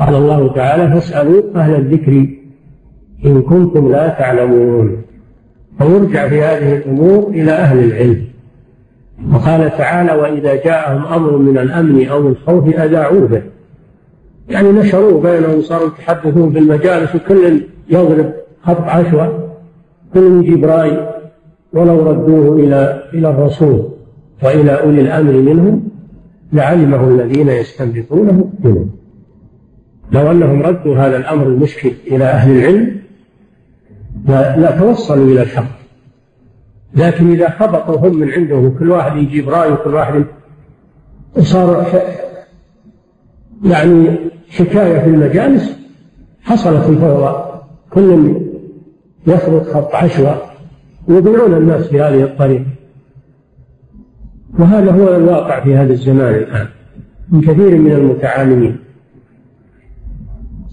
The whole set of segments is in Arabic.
قال الله تعالى فاسألوا أهل الذكر إن كنتم لا تعلمون. فيرجع في هذه الأمور إلى أهل العلم. وقال تعالى وإذا جاءهم أمر من الأمن أو الخوف أذاعوا به يعني نشروه بينهم صاروا يتحدثون في المجالس وكل يضرب خط عشوة كل يجيب رأي ولو ردوه إلى إلى الرسول وإلى أولي الأمر منهم لعلمه الذين يستنبطونه. منهم لو أنهم ردوا هذا الأمر المشكل إلى أهل العلم لا توصلوا إلى الحق. لكن إذا خبطوا هم من عندهم كل واحد يجيب رأي وكل واحد صار يعني حكاية في المجالس حصلت الفوضى. كل يخبط خط عشوة يضيعون الناس في هذه الطريقة وهذا هو الواقع في هذا الزمان الآن من كثير من المتعالمين.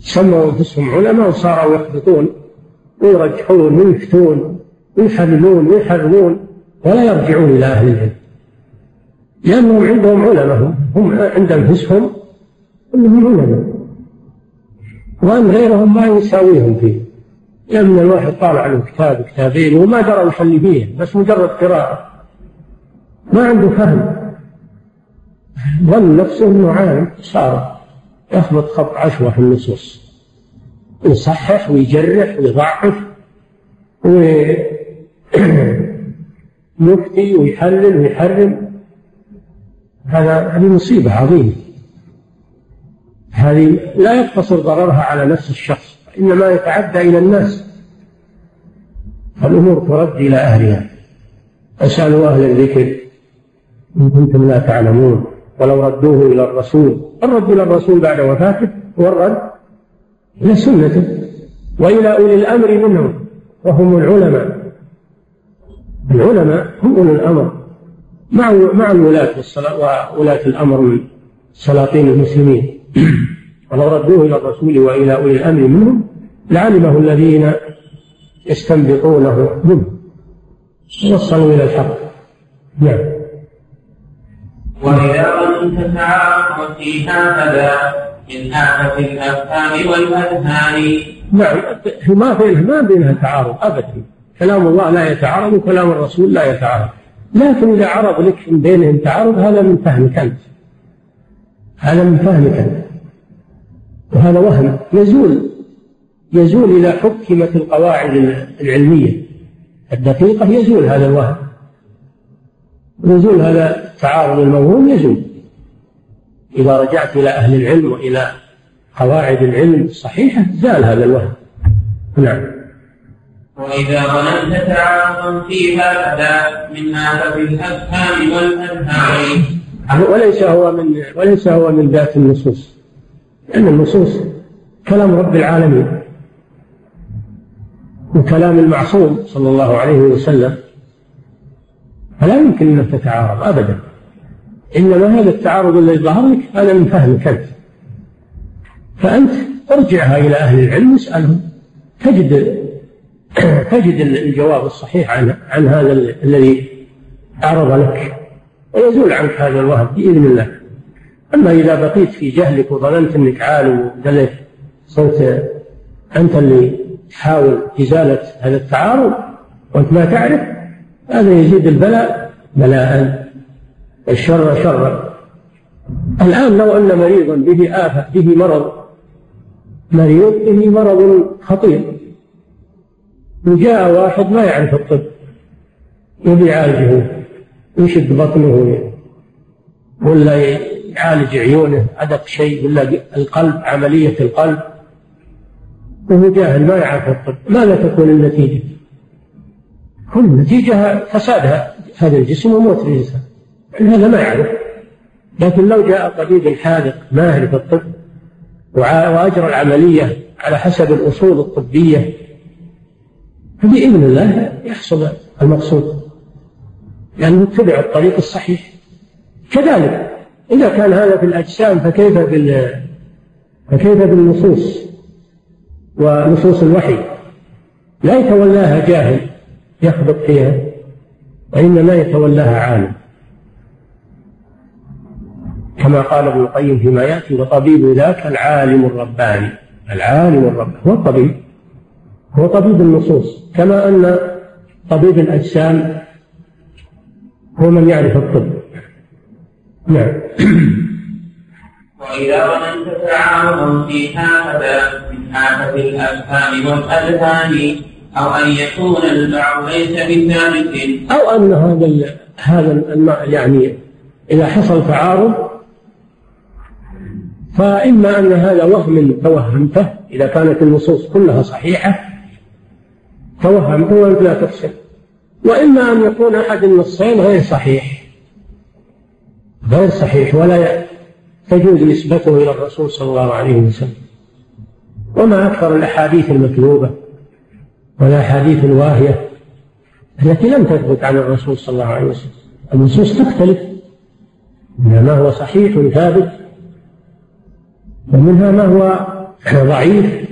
سموا أنفسهم علماء وصاروا يحبطون ويرجحون ويفتون ويحللون ويحرمون ولا يرجعون إلى أهل العلم. لأنهم عندهم علماء هم عند أنفسهم أنهم علماء. وأن غيرهم ما يساويهم فيه. لأن الواحد طالع له كتاب كتابين وما درى اللي فيه بس مجرد قراءة. ما عنده فهم. ظن نفسه إنه عالم صار. يخبط خط عشوة في النصوص. يصحح ويجرح ويضعف ويفتي ويحلل ويحرم. هذا هذه مصيبة عظيمة. هذه لا يقتصر ضررها على نفس الشخص إنما يتعدى إلى الناس. الأمور ترد إلى أهلها. أسألوا أهل الذكر إن كنتم لا تعلمون. ولو ردوه إلى الرسول. الرد إلى الرسول بعد وفاته هو الرد إلى سنته وإلى أولي الأمر منهم وهم العلماء. العلماء هم أولي الأمر. مع مع الولاة وولاة الأمر من سلاطين المسلمين. ولو ردوه إلى الرسول وإلى أولي الأمر منهم لعلمه الذين يستنبطونه منه. وصلوا إلى الحق. نعم. وإذا ظننت تعارض فيها فلا من آفة الأفهام والأذهان نعم ما بينها ما بينها تعارض أبدا. كلام الله لا يتعارض وكلام الرسول لا يتعارض. لكن إذا عرض لك من بينهم تعارض هذا من فهمك أنت. هذا من فهمك أنت. وهذا وهم. يزول يزول إذا حكمت القواعد العلمية. الدقيقة يزول هذا الوهم. يزول هذا التعارض الموهوم يزول. إذا رجعت إلى أهل العلم وإلى قواعد العلم الصحيحة زال هذا الوهم. نعم. وإذا ظننت تعارضا فيها فلا من آفة الأفهام والأذهان. وليس هو من وليس هو من ذات النصوص. لأن النصوص كلام رب العالمين. وكلام المعصوم صلى الله عليه وسلم. فلا يمكن أن تتعارض أبدا. إنما هذا التعارض الذي ظهر لك هذا من فهمك أنت فأنت ارجعها إلى أهل العلم واسألهم. تجد تجد الجواب الصحيح عن عن هذا الذي عرض لك. ويزول عنك هذا الوهم بإذن الله. أما إذا بقيت في جهلك وظننت أنك عالم ودلت صرت أنت اللي تحاول إزالة هذا التعارض وأنت ما تعرف هذا يزيد البلاء بلاء الشر شرا. الآن لو أن مريضا به آفة به مرض مريض به مرض خطير. وجاء واحد ما يعرف الطب يبي يعالجه يشد بطنه ولا يعالج عيونه أدق شيء ولا القلب عملية القلب. وهو جاهل ما يعرف الطب. ماذا تكون النتيجة؟ كل النتيجة فساد هذا الجسم وموت الإنسان. هذا ما يعرف. لكن لو جاء طبيب حاذق ماهر في الطب وأجرى العملية على حسب الأصول الطبية فبإذن الله يحصل المقصود. لأنه اتبع الطريق الصحيح. كذلك إذا كان هذا في الأجسام فكيف بال فكيف بالنصوص ونصوص الوحي. لا يتولاها جاهل. يخبط فيها وإنما يتولاها عالم. كما قال ابن القيم فيما يأتي وطبيب ذاك العالم الرباني. العالم الرباني هو الطبيب هو طبيب النصوص. كما أن طبيب الأجسام هو من يعرف الطب. نعم. وإذا ظننت تعارضا في هكذا من حافة الأفهام والأذهان أو أن يكون البعض ليس بثابت. أو أن هذا هذا يعني إذا حصل تعارض فإما أن هذا وهم توهمته إذا كانت النصوص كلها صحيحة توهمته وأنت لا تحسن وإما أن يكون أحد النصين غير صحيح. غير صحيح ولا تجوز نسبته إلى الرسول صلى الله عليه وسلم. وما أكثر الأحاديث المكذوبة. والأحاديث الواهية التي لم تثبت عن الرسول صلى الله عليه وسلم. النصوص تختلف. منها ما هو صحيح ثابت ومنها ما هو ضعيف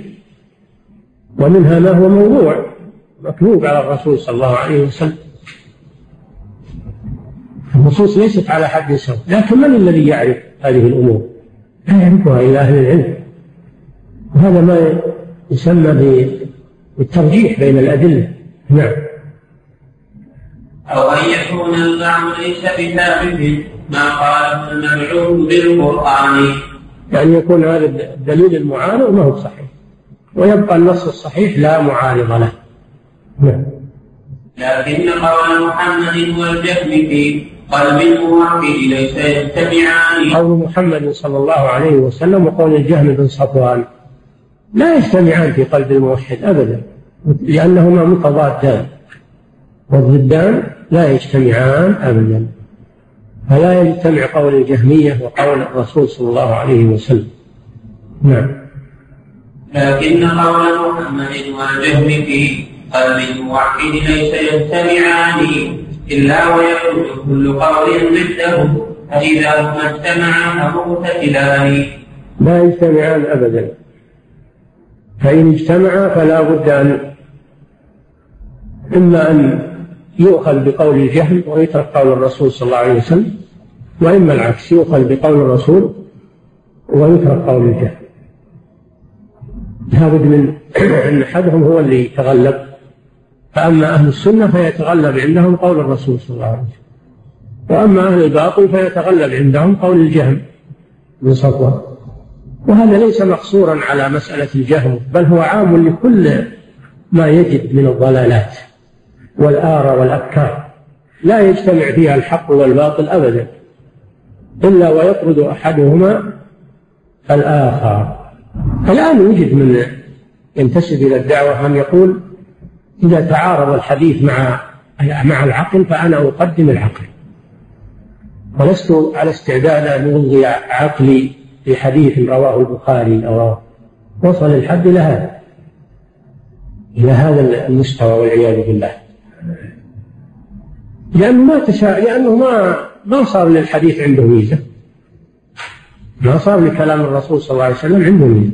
ومنها ما هو موضوع مكذوب على الرسول صلى الله عليه وسلم. النصوص ليست على حد سواء لكن من الذي يعرف هذه الأمور؟ لا يعرفها إلا أهل العلم. وهذا ما يسمى بالترجيح بين الأدلة. نعم. أو أن يكون البعض ليس بثابت ما قاله المبعوث بالقرآن. يعني يكون هذا الدليل المعارض ما هو صحيح. ويبقى النص الصحيح لا معارض له. نعم. لكن قول محمد والجهل في قلب الموحد ليس يجتمعان قول محمد صلى الله عليه وسلم وقول الجهم بن صفوان. لا يجتمعان في قلب الموحد أبدا لأنهما متضادان. والضدان لا يجتمعان أبدا. فلا يجتمع قول الجهمية وقول الرسول صلى الله عليه وسلم. نعم. لكن قول محمد والجهم في قلب الموحد ليس يجتمعان إلا ويخرج كل قول ضده فإذا هما اجتمعا فمقتتلان. لا يجتمعان أبدا. فإن اجتمعا فلا بد أن إما أن يؤخذ بقول الجهل ويترك قول الرسول صلى الله عليه وسلم وإما العكس يؤخذ بقول الرسول ويترك قول الجهل. لابد من أن أحدهم هو اللي يتغلب فأما أهل السنة فيتغلب عندهم قول الرسول صلى الله عليه وسلم وأما أهل الباطل فيتغلب عندهم قول الجهم بن صفوان وهذا ليس مقصورا على مسألة الجهم بل هو عام لكل ما يجد من الضلالات والآراء والأفكار. لا يجتمع فيها الحق والباطل أبدا إلا ويطرد أحدهما الآخر. الآن يوجد من ينتسب إلى الدعوة من يقول إذا تعارض الحديث مع مع العقل فأنا أقدم العقل. ولست على استعداد أن ألغي عقلي في حديث رواه البخاري أو وصل الحد إلى هذا. إلى هذا المستوى والعياذ بالله. لأنه ما تشاء لأنه ما ما صار للحديث عنده ميزة. ما صار لكلام الرسول صلى الله عليه وسلم عنده ميزة.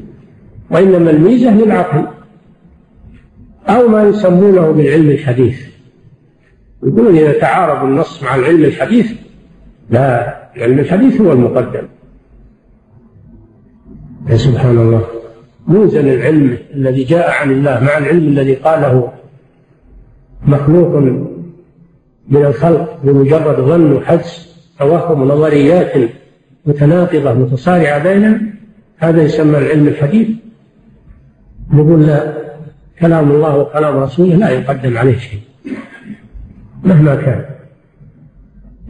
وإنما الميزة للعقل. أو ما يسمونه بالعلم الحديث. يقولون إذا تعارض النص مع العلم الحديث لا العلم الحديث هو المقدم. يا سبحان الله. موزن العلم الذي جاء عن الله مع العلم الذي قاله مخلوق من الخلق بمجرد ظن وحدس توهم نظريات متناقضة متصارعة بينها هذا يسمى العلم الحديث. نقول لا كلام الله وكلام رسوله لا يقدم عليه شيء مهما كان.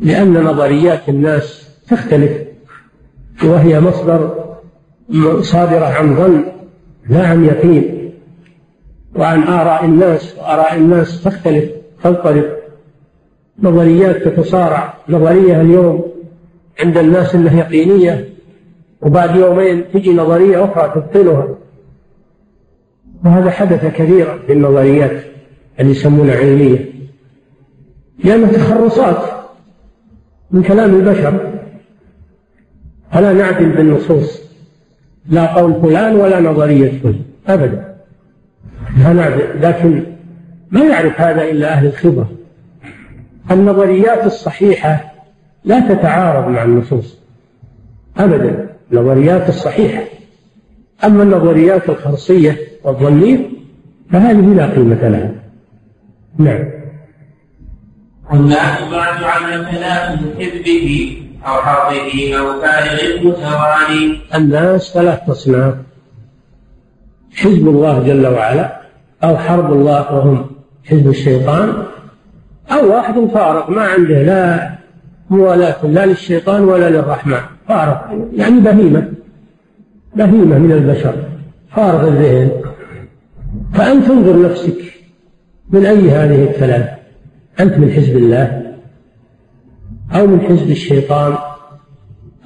لأن نظريات الناس تختلف وهي مصدر صادرة عن ظن لا عن يقين وعن آراء الناس وآراء الناس تختلف تضطرب نظريات تتصارع. نظرية اليوم عند الناس أنها يقينية وبعد يومين تجي نظرية أخرى تبطلها. وهذا حدث كثيرا في النظريات اللي يسمونها علمية. لأنها تخرصات من كلام البشر فلا نعدل بالنصوص؟ لا قول فلان ولا نظرية فلان أبدا. نعدل لكن ما يعرف هذا إلا أهل الخبرة. النظريات الصحيحة لا تتعارض مع النصوص أبدا. النظريات الصحيحة. أما النظريات الخرصية والظنية فهذه لا قيمة لها. نعم. والناس بعد على ثلاث حزبه أو حربه أو فارغ متوالي الناس ثلاث أصناف حزب الله جل وعلا أو حرب الله وهم حزب الشيطان؟ أو واحد فارق ما عنده لا موالاة لا للشيطان ولا للرحمن. فارق يعني بهيمة. بهيمة من البشر. فارغ الذهن. فأنت انظر نفسك من أي هذه الثلاث أنت من حزب الله؟ أو من حزب الشيطان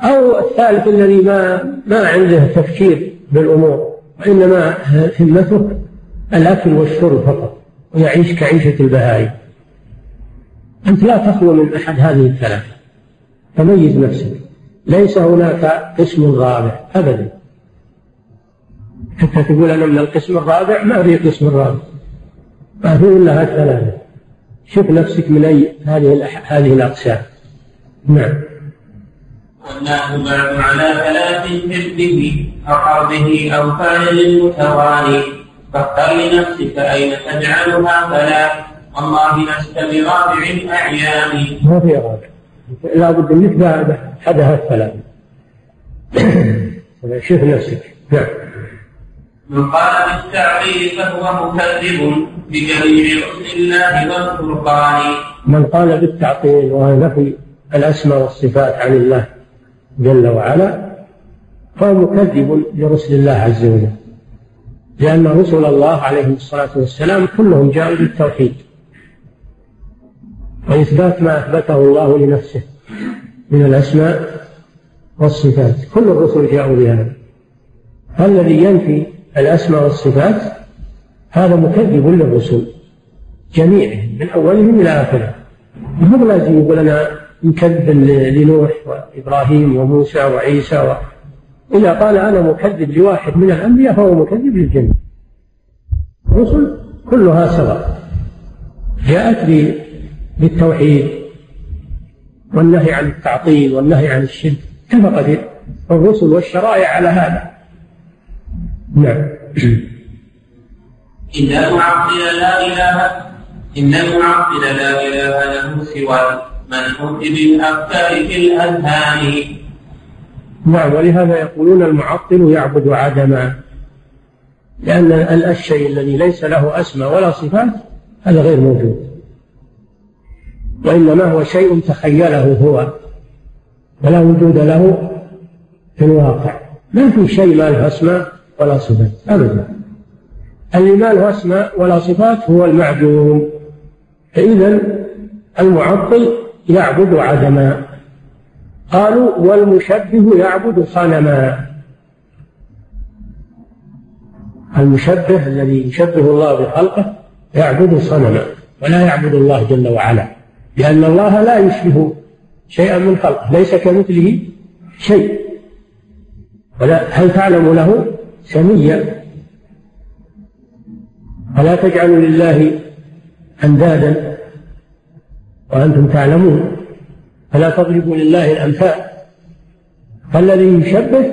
أو الثالث الذي ما ما عنده تفكير بالأمور وإنما همته الأكل والشرب فقط ويعيش كعيشة البهائم. أنت لا تخلو من أحد هذه الثلاثة تميز نفسك. ليس هناك قسم رابع أبدا. حتى تقول أنا من القسم الرابع ما في قسم رابع. ما في إلا هالثلاثة شوف نفسك من أي هذه هذه الأقسام. نعم. والناس بعد على ثلاث حزبه أو حربه أو فاعل متوالي فاختر لنفسك أين تجعلها فلا. والله لست برابع الأعيان. ما في رابع لا بد انك حدها الثلاث شوف نفسك. نعم. من قال بالتعطيل فهو مكذب بجميع رسل الله والفرقان. من قال بالتعطيل وهو نفي الأسماء والصفات عن الله جل وعلا فهو مكذب لرسل الله عز وجل. لأن رسل الله عليهم الصلاة والسلام كلهم جاءوا بالتوحيد. وإثبات ما أثبته الله لنفسه من الأسماء والصفات. كل الرسل جاءوا بهذا. فالذي ينفي الأسماء والصفات هذا مكذب للرسل جميعهم من أولهم إلى آخرهم ما هو لازم يقول أنا مكذب لنوح وإبراهيم وموسى وعيسى و... إذا قال أنا مكذب لواحد من الأنبياء فهو مكذب للجميع الرسل كلها سواء. جاءت بالتوحيد والنهي عن التعطيل والنهي عن الشرك. اتفقت الرسل والشرائع على هذا. نعم. إن المعطل لا إله إن المعطل لا إله له سوى منحوت بالأفكار في الأذهان. نعم ولهذا يقولون المعطل يعبد عدما لأن الشيء الذي ليس له أسماء ولا صفات هذا غير موجود. وإنما هو شيء تخيله هو ولا وجود له في الواقع. ما في شيء ما له أسماء ولا صفات أبدا. اللي ما له أسماء ولا صفات هو المعدوم. فإذا المعطل يعبد عدما. قالوا والمشبه يعبد صنما. المشبه الذي يشبه الله بخلقه يعبد صنما ولا يعبد الله جل وعلا لأن الله لا يشبه شيئا من خلقه ليس كمثله شيء. ولا هل تعلم له سميا؟ فلا تجعلوا لله أندادا؟ وأنتم تعلمون. فلا تضربوا لله الأمثال. فالذي يشبه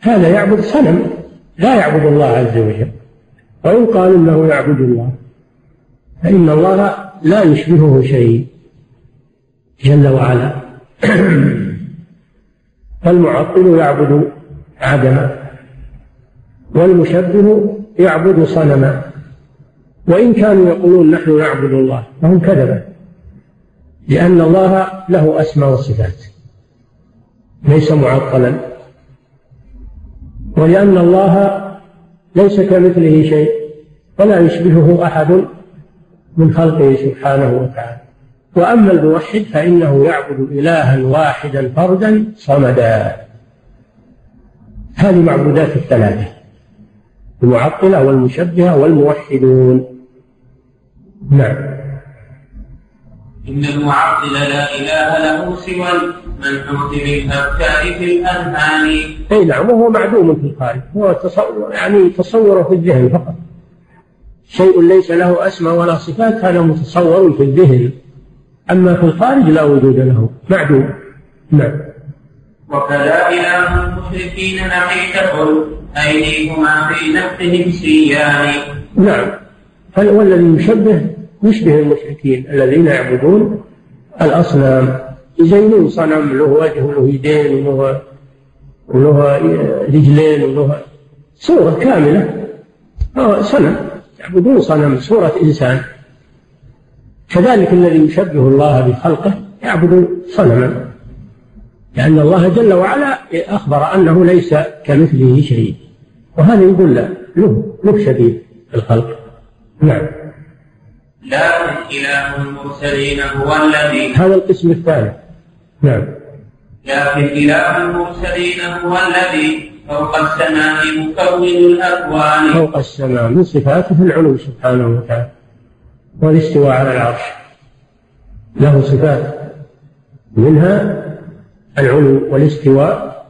هذا يعبد صنم لا يعبد الله عز وجل. وإن قال إنه يعبد الله فإن الله لا يشبهه شيء جل وعلا. فالمعطل يعبد عدما والمشبه يعبد صنما. وإن كانوا يقولون نحن نعبد الله فهم كذبة لأن الله له أسماء وصفات. ليس معطلا. ولأن الله ليس كمثله شيء ولا يشبهه أحد من خلقه سبحانه وتعالى. وأما الموحد فإنه يعبد إلها واحدا فردا صمدا. هذه معبودات الثلاثة المعطلة والمشبهة والموحدون. نعم. إن المعطل لا إله له سوى المنحوت بالأفكار في الأذهان. أي نعم وهو معدوم في الخارج. هو تصور يعني تصوره في الذهن فقط. شيء ليس له أسماء ولا صفات هذا متصور في الذهن أما في الخارج لا وجود له. معدوم. نعم. وكذا إله المشركين نحيته أيديهما في نفسهم سيان. نعم. والذي يشبه يشبه المشركين الذين يعبدون الأصنام. يزينون صنم له وجه وله يدين وله وله رجلين وله صورة كاملة. صنم. يعبدون صنم صورة إنسان. كذلك الذي يشبه الله بخلقه يعبد صنما. لأن الله جل وعلا أخبر أنه ليس كمثله شيء. وهذا يقول له له في الخلق نعم. لكن إله المرسلين هو الذي هذا القسم الثالث نعم. لكن إله المرسلين هو الذي فوق السماء مكون الأكوان. فوق السماء من صفاته العلو سبحانه وتعالى. والاستواء على العرش. له صفات. منها العلو والاستواء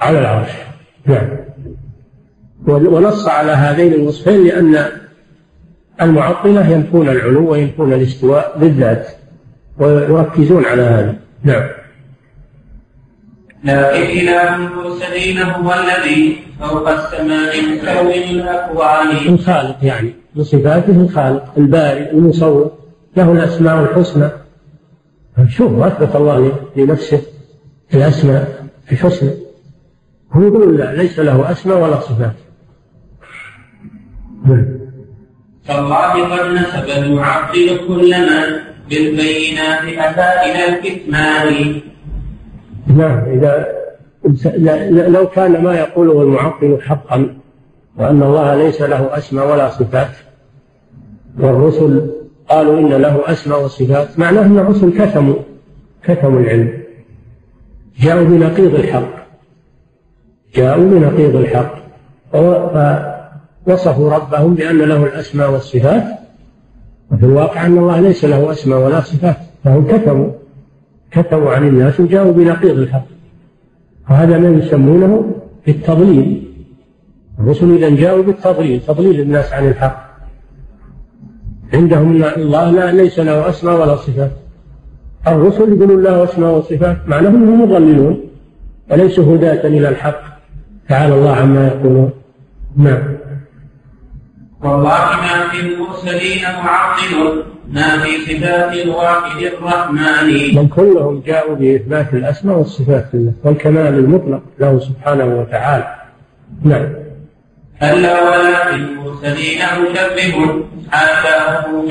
على العرش. نعم. ونص على هذين الوصفين لأن المعطلة ينفون العلو وينفون الاستواء بالذات ويركزون على هذا. نعم. لكن إله المرسلين هو الذي فوق السماء مكون الأكوان. الخالق يعني بصفاته الخالق البارئ المصور له الأسماء الحسنى. شوف أثبت الله لنفسه الأسماء الحسنى. هو يقول لا ليس له أسماء ولا صفات. فالله قد نسب المعطل كلما بالبينات أتى إلى الكتمان. نعم إذا لو كان ما يقوله المعطل حقا وأن الله ليس له أسماء ولا صفات والرسل قالوا إن له أسماء وصفات معناه أن الرسل كتموا كتموا العلم. جاءوا بنقيض الحق. جاءوا بنقيض الحق. فوصفوا ربهم بأن له الأسماء والصفات وفي الواقع أن الله ليس له أسماء ولا صفات فهم كتموا كتموا عن الناس وجاءوا بنقيض الحق. وهذا ما يسمونه بالتضليل. الرسل إذا جاءوا بالتضليل تضليل الناس عن الحق. عندهم الله لا ليس له أسماء ولا صفات. الرسل يقولون له أسماء وصفات معناهم أنهم مضللون وليسوا هداة إلى الحق. تعالى الله عما يقولون. نعم. والله ما في المرسلين معطل ما في صفات الواحد الرحمن بل كلهم جاءوا بإثبات الأسماء والصفات لله والكمال المطلق له سبحانه وتعالى. نعم. ألا ولا في المرسلين مشبه حاشاه من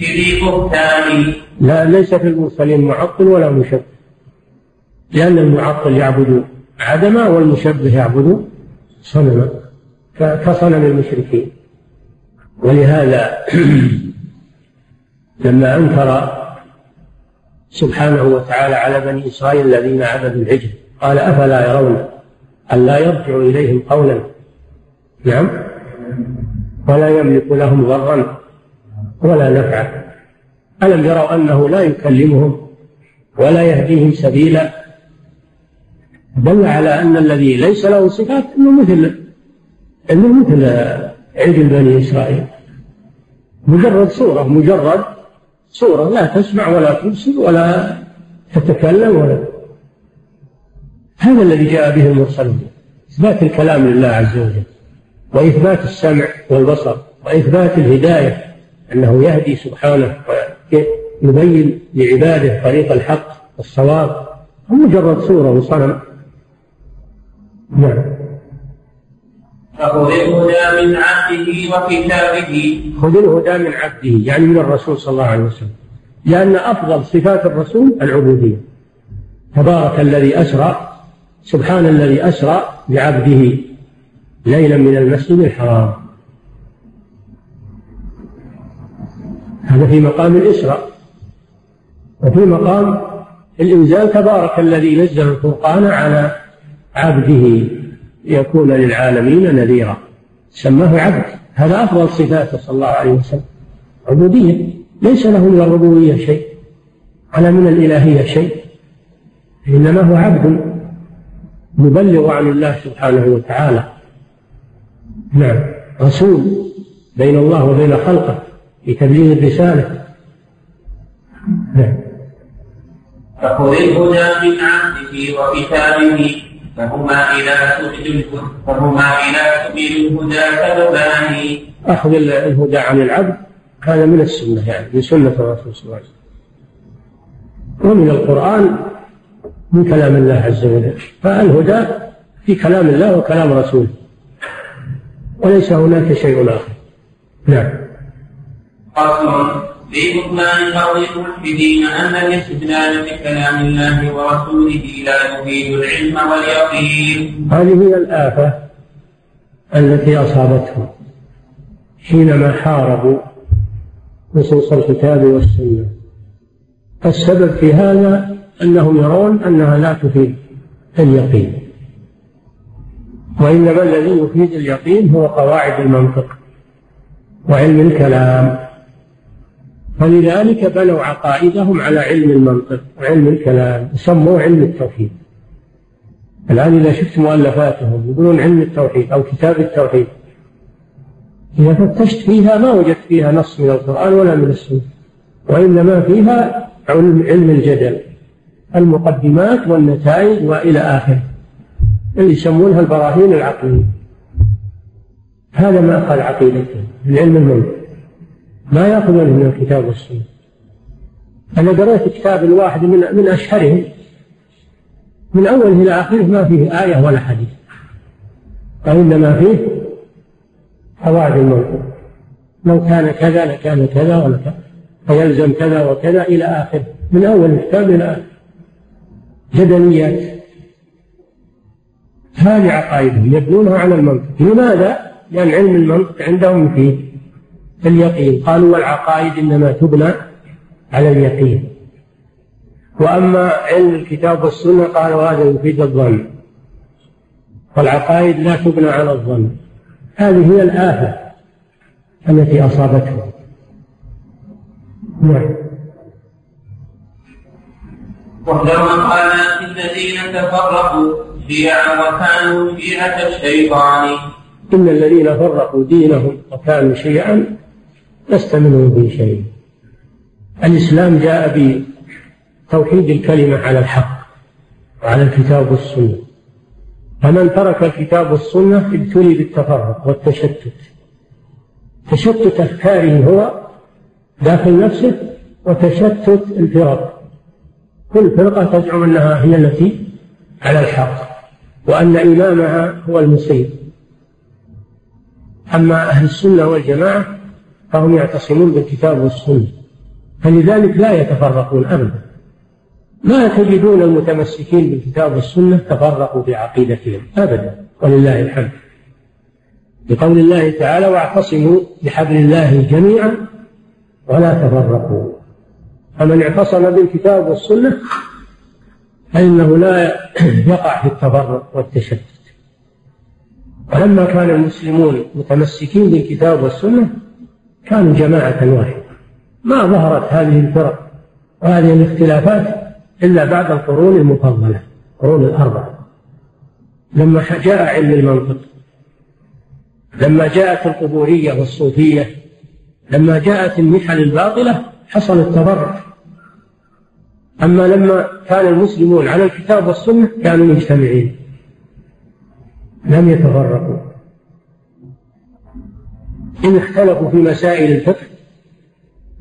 ذي بهتان. لا ليس في المرسلين معطل ولا مشبه. لأن المعطل يعبد عدما والمشبه يعبد صنما كصنم المشركين. ولهذا لما أنكر سبحانه وتعالى على بني إسرائيل الذين عبدوا العجل قال أفلا يرون ألا يرجع إليهم قولا؟ نعم. ولا يملك لهم ضرا ولا نفعا. ألم يروا أنه لا يكلمهم ولا يهديهم سبيلا؟ دل على أن الذي ليس له صفات أنه مثل أنه مثل عجل بني إسرائيل. مجرد صورة مجرد صورة لا تسمع ولا تبصر ولا تتكلم ولا هذا الذي جاء به المرسلون. إثبات الكلام لله عز وجل وإثبات السمع والبصر وإثبات الهداية أنه يهدي سبحانه ويبين لعباده طريق الحق والصواب. مجرد صورة وصنم نعم. فخذ الهدى من عبده وكتابه. خذ الهدى من عبده يعني من الرسول صلى الله عليه وسلم. لأن أفضل صفات الرسول العبودية. تبارك الذي أسرى سبحان الذي أسرى بعبده ليلا من المسجد الحرام. هذا في مقام الإسراء. وفي مقام الإنزال تبارك الذي نزل الفرقان على عبده. ليكون للعالمين نذيرا. سماه عبد. هذا أفضل صفاته صلى الله عليه وسلم. عبودية. ليس له من الربوبية شيء. ولا من الإلهية شيء. إنما هو عبد. مبلغ عن الله سبحانه وتعالى. نعم. رسول بين الله وبين خلقه. في تبليغ الرسالة. نعم. فخذ الهدى من عهده وكتابه. فهما إذا فهما إذا سئل الهدى سببان أخذ الهدى عن العبد هذا من السنة يعني من سنة الرسول صلى الله عليه وسلم. ومن القرآن من كلام الله عز وجل. فالهدى في كلام الله وكلام رسوله. وليس هناك شيء آخر. نعم. في بطلان قول الملحدين أن الاستدلال بكلام الله ورسوله لا يفيد العلم واليقين. هذه هي الآفة التي أصابتهم حينما حاربوا نصوص الكتاب والسنة. السبب في هذا أنهم يرون أنها لا تفيد اليقين. وإنما الذي يفيد اليقين هو قواعد المنطق وعلم الكلام. فلذلك بنوا عقائدهم على علم المنطق وعلم الكلام وسموه علم التوحيد. الآن إذا شفت مؤلفاتهم يقولون علم التوحيد أو كتاب التوحيد إذا فتشت فيها ما وجدت فيها نص من القرآن ولا من السنة وإنما فيها علم علم الجدل المقدمات والنتائج وإلى آخره اللي يسمونها البراهين العقلية هذا ما أخذ عقيدتهم من علم المنطق. ما يأخذون من الكتاب والسنة. أنا قرأت كتاب الواحد من من أشهرهم من أوله إلى آخره ما فيه آية ولا حديث. وإنما فيه قواعد المنطق لو كان كذا لكان كذا ولكان فيلزم كذا وكذا إلى آخره. من أول الكتاب إلى آخره. جدليات. هذه عقائدهم يبنونها على المنطق. لماذا؟ لأن علم المنطق عندهم يفيد اليقين قالوا والعقائد إنما تبنى على اليقين. وأما علم الكتاب والسنة قالوا هذا يفيد الظن. والعقائد لا تبنى على الظن. هذه هي الآفة التي أصابتهم. نعم. واحذر مقالات الذين تفرقوا شيعا وكانوا شيعة الشيطان. إن الذين فرقوا دينهم وكانوا شيعا لست منهم في شيء. الإسلام جاء بتوحيد الكلمة على الحق وعلى الكتاب والسنة. فمن ترك الكتاب والسنة ابتلي بالتفرق والتشتت. تشتت أفكاره هو داخل نفسه وتشتت الفرق. كل فرقة تزعم أنها هي التي على الحق وأن إمامها هو المصيب أما أهل السنة والجماعة فهم يعتصمون بالكتاب والسنة. فلذلك لا يتفرقون أبدا. ما تجدون المتمسكين بالكتاب والسنة تفرقوا بعقيدتهم أبدا ولله الحمد. لقول الله تعالى واعتصموا بحبل الله جميعا ولا تفرقوا. فمن اعتصم بالكتاب والسنة فإنه لا يقع في التفرق والتشتت. ولما كان المسلمون متمسكين بالكتاب والسنة كانوا جماعة واحدة ما ظهرت هذه الفرق وهذه الاختلافات إلا بعد القرون المفضلة القرون الأربعة. لما جاء علم المنطق لما جاءت القبورية والصوفية لما جاءت المحن الباطلة حصل التبرع. أما لما كان المسلمون على الكتاب والسنة كانوا مجتمعين. لم يتفرقوا. إن اختلفوا في مسائل الفقه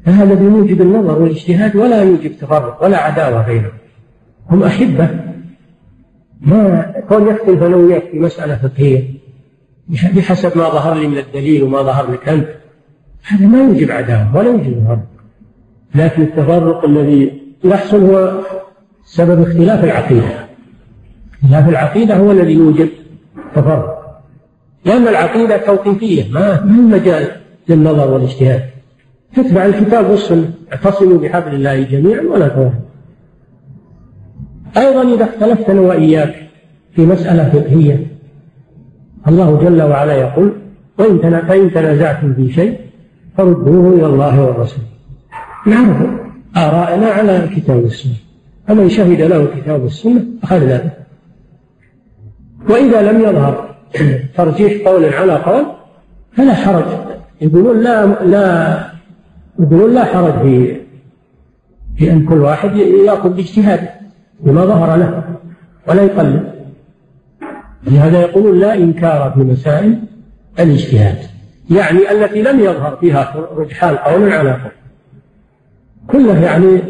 فهذا بموجب النظر والاجتهاد ولا يوجب تفرق ولا عداوة بينهم. هم أحبة. ما كون يختلف أنا وياك في مسألة فقهية بحسب ما ظهر لي من الدليل وما ظهر لك أنت. هذا ما يوجب عداوة ولا يوجب تفرق. لكن التفرق الذي يحصل هو سبب اختلاف العقيدة. اختلاف العقيدة هو الذي يوجب تفرق. لأن العقيدة توقيفية. ما ما مجال للنظر والاجتهاد؟ تتبع الكتاب والسنة. اعتصموا بحبل الله جميعا ولا تفرقوا أيضا إذا اختلفت أنا وإياك في مسألة فقهية الله جل وعلا يقول وإن فإن تنازعتم في شيء فردوه إلى الله والرسول. نعرف آراءنا على الكتاب والسنة فمن شهد له الكتاب والسنة أخذ ذلك وإذا لم يظهر ترجيح قول على قول فلا حرج. يقولون لا لا يقولون لا حرج في في أن كل واحد يأخذ باجتهاده بما ظهر له ولا يقلد لهذا يقولون لا إنكار في مسائل الاجتهاد يعني التي لم يظهر فيها رجحان قول على قول. كلها يعني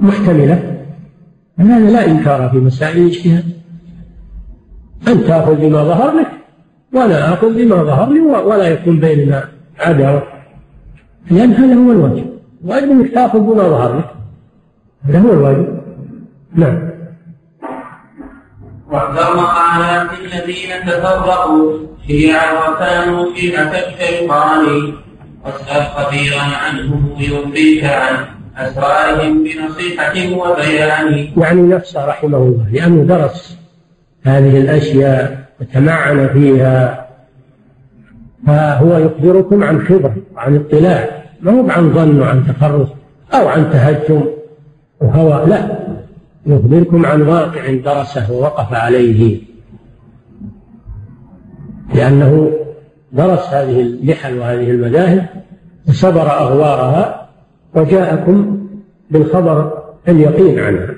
محتملة. هذا لا إنكار في مسائل الاجتهاد. أن تأخذ بما ظهر لك وأنا آخذ بما ظهر لي ولا يكون بيننا عداوة. لأن هذا هو الواجب. واجب أنك تأخذ بما ظهر لك. هذا هو الواجب. نعم. واحذر مقالات الذين تفرقوا شيعا وكانوا شيعة الشيطان واسأل خبيرا عنهم يخبرك عن أسرارهم بنصيحة وبيان. يعني نفسه رحمه الله لأنه درس هذه الأشياء وتمعن فيها فهو يخبركم عن خبرة وعن اطلاع ما هو عن ظن وعن تخرص أو عن تهجم وهوى لا يخبركم عن واقع درسه ووقف عليه. لأنه درس هذه اللحل وهذه المذاهب وصبر أغوارها وجاءكم بالخبر اليقين عنها.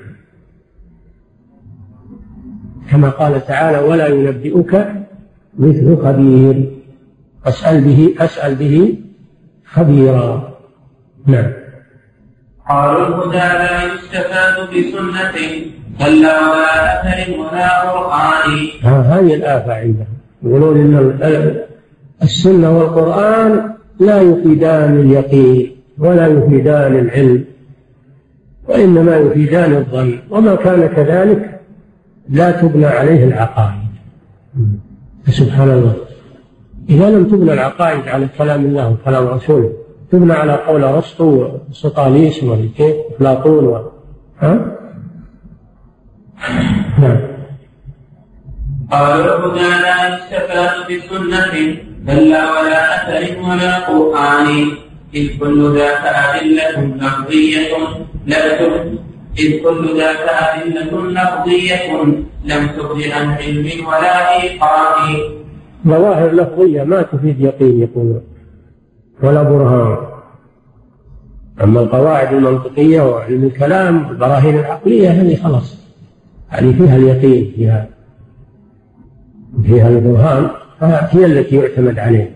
كما قال تعالى ولا ينبئك مثل خبير. أسأل به أسأل به خبيرا. نعم. قالوا الهدى لا يستفاد بسنة كلا ولا أثر ولا قرآن هذه الآفة عندهم. يقولون إن السنة والقرآن لا يفيدان اليقين ولا يفيدان العلم وإنما يفيدان الظن وما كان كذلك لا تبنى عليه العقائد. سبحان الله. إذا لم تبنى العقائد على كلام الله وكلام رسوله تبنى على قول أرسطو وسطاليس وكيف افلاطون و... ها؟ نعم. قال الهدى لا يستفاد بسنة كلا ولا أثر ولا قرآن. إذ كل ذاك أدلة لفظية لم إذ كل ذاك أدلة لفظية لم تغن عن علم ولا إيقان ظواهر لفظية ما تفيد يقين يقولون ولا برهان. أما القواعد المنطقية وعلم الكلام والبراهين العقلية هذه خلاص. يعني فيها اليقين فيها فيها البرهان هي التي يعتمد عليها.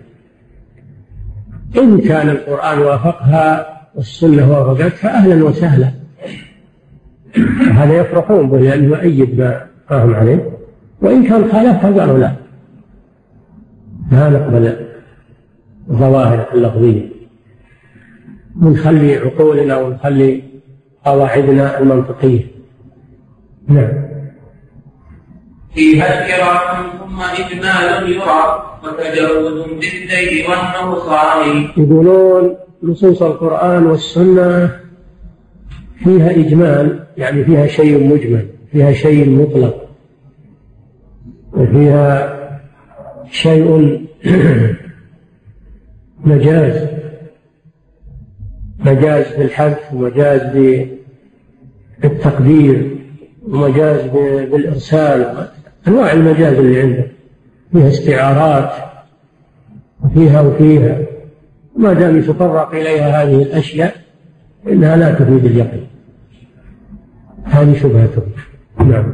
إن كان القرآن وافقها والسنة وافقتها أهلا وسهلا. هذا يفرحون به لأنه يؤيد ما فاهم عليه. وإن كان خالفها قالوا لا. ما نقبل الظواهر اللفظية. ونخلي عقولنا ونخلي قواعدنا المنطقية. نعم. فيها اشتراك ثم إجمال يرى وتجرد بالزيد والنقصان يقولون نصوص القرآن والسنة فيها إجمال يعني فيها شيء مجمل فيها شيء مطلق وفيها شيء مجاز. مجاز بالحذف ومجاز بالتقدير ومجاز بالإرسال أنواع المجاز اللي عنده فيها استعارات وفيها وفيها. ما دام يتطرق إليها هذه الأشياء إنها لا تفيد اليقين. هذه شبهتهم نعم.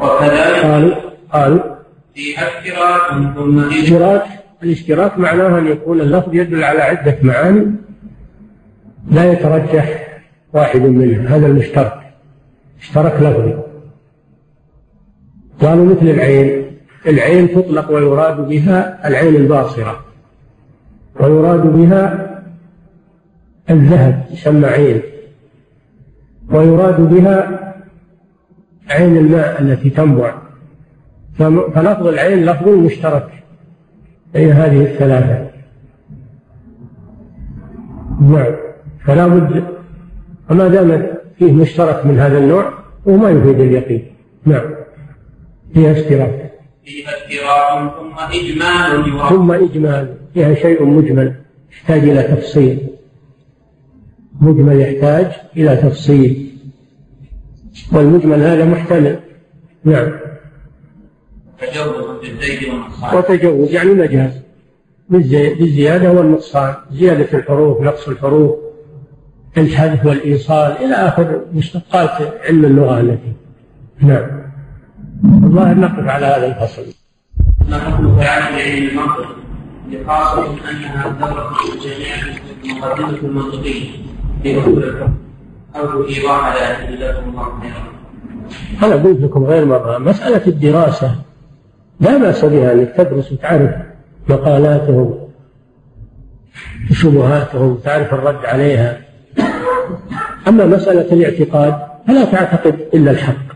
وكذلك قالوا قالوا فيها اشتراك ثم اشتراك الاشتراك معناه أن يكون اللفظ يدل على عدة معاني لا يترجح واحد منها. هذا المشترك. اشترك لفظي. قالوا مثل العين. العين تطلق ويراد بها العين الباصرة. ويراد بها الذهب يسمى عين. ويراد بها عين الماء التي تنبع. فلفظ العين لفظ مشترك بين هذه الثلاثة. نعم. فلا بد وما دام فيه مشترك من هذا النوع هو ما يفيد اليقين. نعم. فيها اشتراك. فيها اشتراك ثم إجمال ثم إجمال. فيها شيء مجمل يحتاج إلى تفصيل. مجمل يحتاج إلى تفصيل. والمجمل هذا محتمل. نعم. تجوز بالزيد والنقصان. وتجوز يعني مجاز بالزيادة والنقصان. زيادة الحروف نقص الحروف الحذف والإيصال إلى آخر مشتقات علم اللغة التي. نعم. الظاهر نقف على هذا الفصل. ما حكم فعل علم المنطق. لخاصة أنها درست جميع المقدمة المنطقية. جزاكم الله أنا قلت لكم غير مرة مسألة الدراسة لا بأس بها أنك تدرس وتعرف مقالاتهم وشبهاتهم وتعرف الرد عليها. أما مسألة الاعتقاد فلا تعتقد إلا الحق.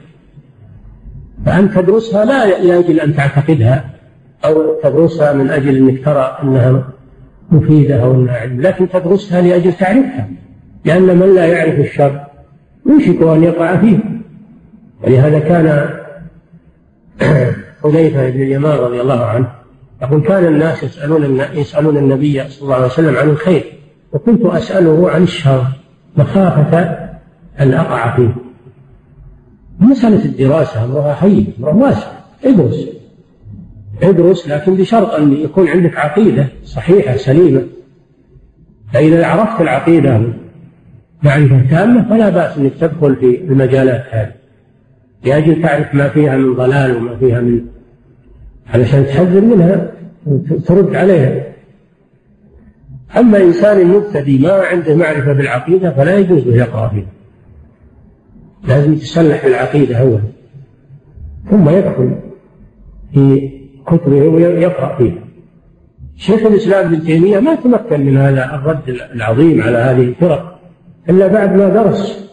فأن تدرسها لا لأجل أن تعتقدها أو تدرسها من أجل أنك ترى أنها مفيدة أو أنها علم لكن تدرسها لأجل تعرفها لأن من لا يعرف الشر يوشك أن يقع فيه. ولهذا كان حذيفة بن اليمان رضي الله عنه يقول كان الناس يسألون يسألون النبي صلى الله عليه وسلم عن الخير وكنت أسأله عن الشر مخافة أن أقع فيه. مسألة الدراسة أمرها حي أمرها واسع ادرس ادرس لكن بشرط أن يكون عندك عقيدة صحيحة سليمة. فإذا عرفت العقيدة معرفة تامة فلا بأس أنك تدخل في المجالات هذه. لأجل تعرف ما فيها من ضلال وما فيها من علشان تحذر منها وترد عليها. أما إنسان مبتدي ما عنده معرفة بالعقيدة فلا يجوز له يقرأ فيها. لازم يتسلح بالعقيدة أولا ثم يدخل في كتبه ويقرأ فيها. شيخ الإسلام ابن تيمية ما تمكن من هذا الرد العظيم على هذه الفرق. إلا بعد ما درس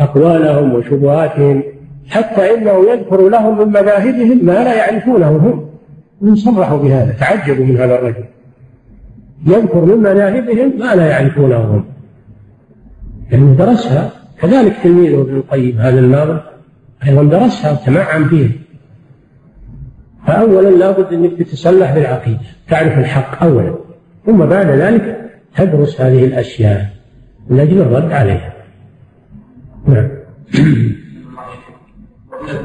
أقوالهم وشبهاتهم حتى إنه يذكر لهم من مذاهبهم ما لا يعرفونه هم. من صرحوا بهذا تعجبوا من هذا الرجل. يذكر من مذاهبهم ما لا يعرفونه هم. لأنه درسها كذلك تلميذه ابن القيم هذا الناظر أيضا درسها وتمعن فيها فأولا لابد أنك تتسلح بالعقيدة تعرف الحق أولا ثم بعد ذلك تدرس هذه الأشياء. من أجل الرد عليها. نعم.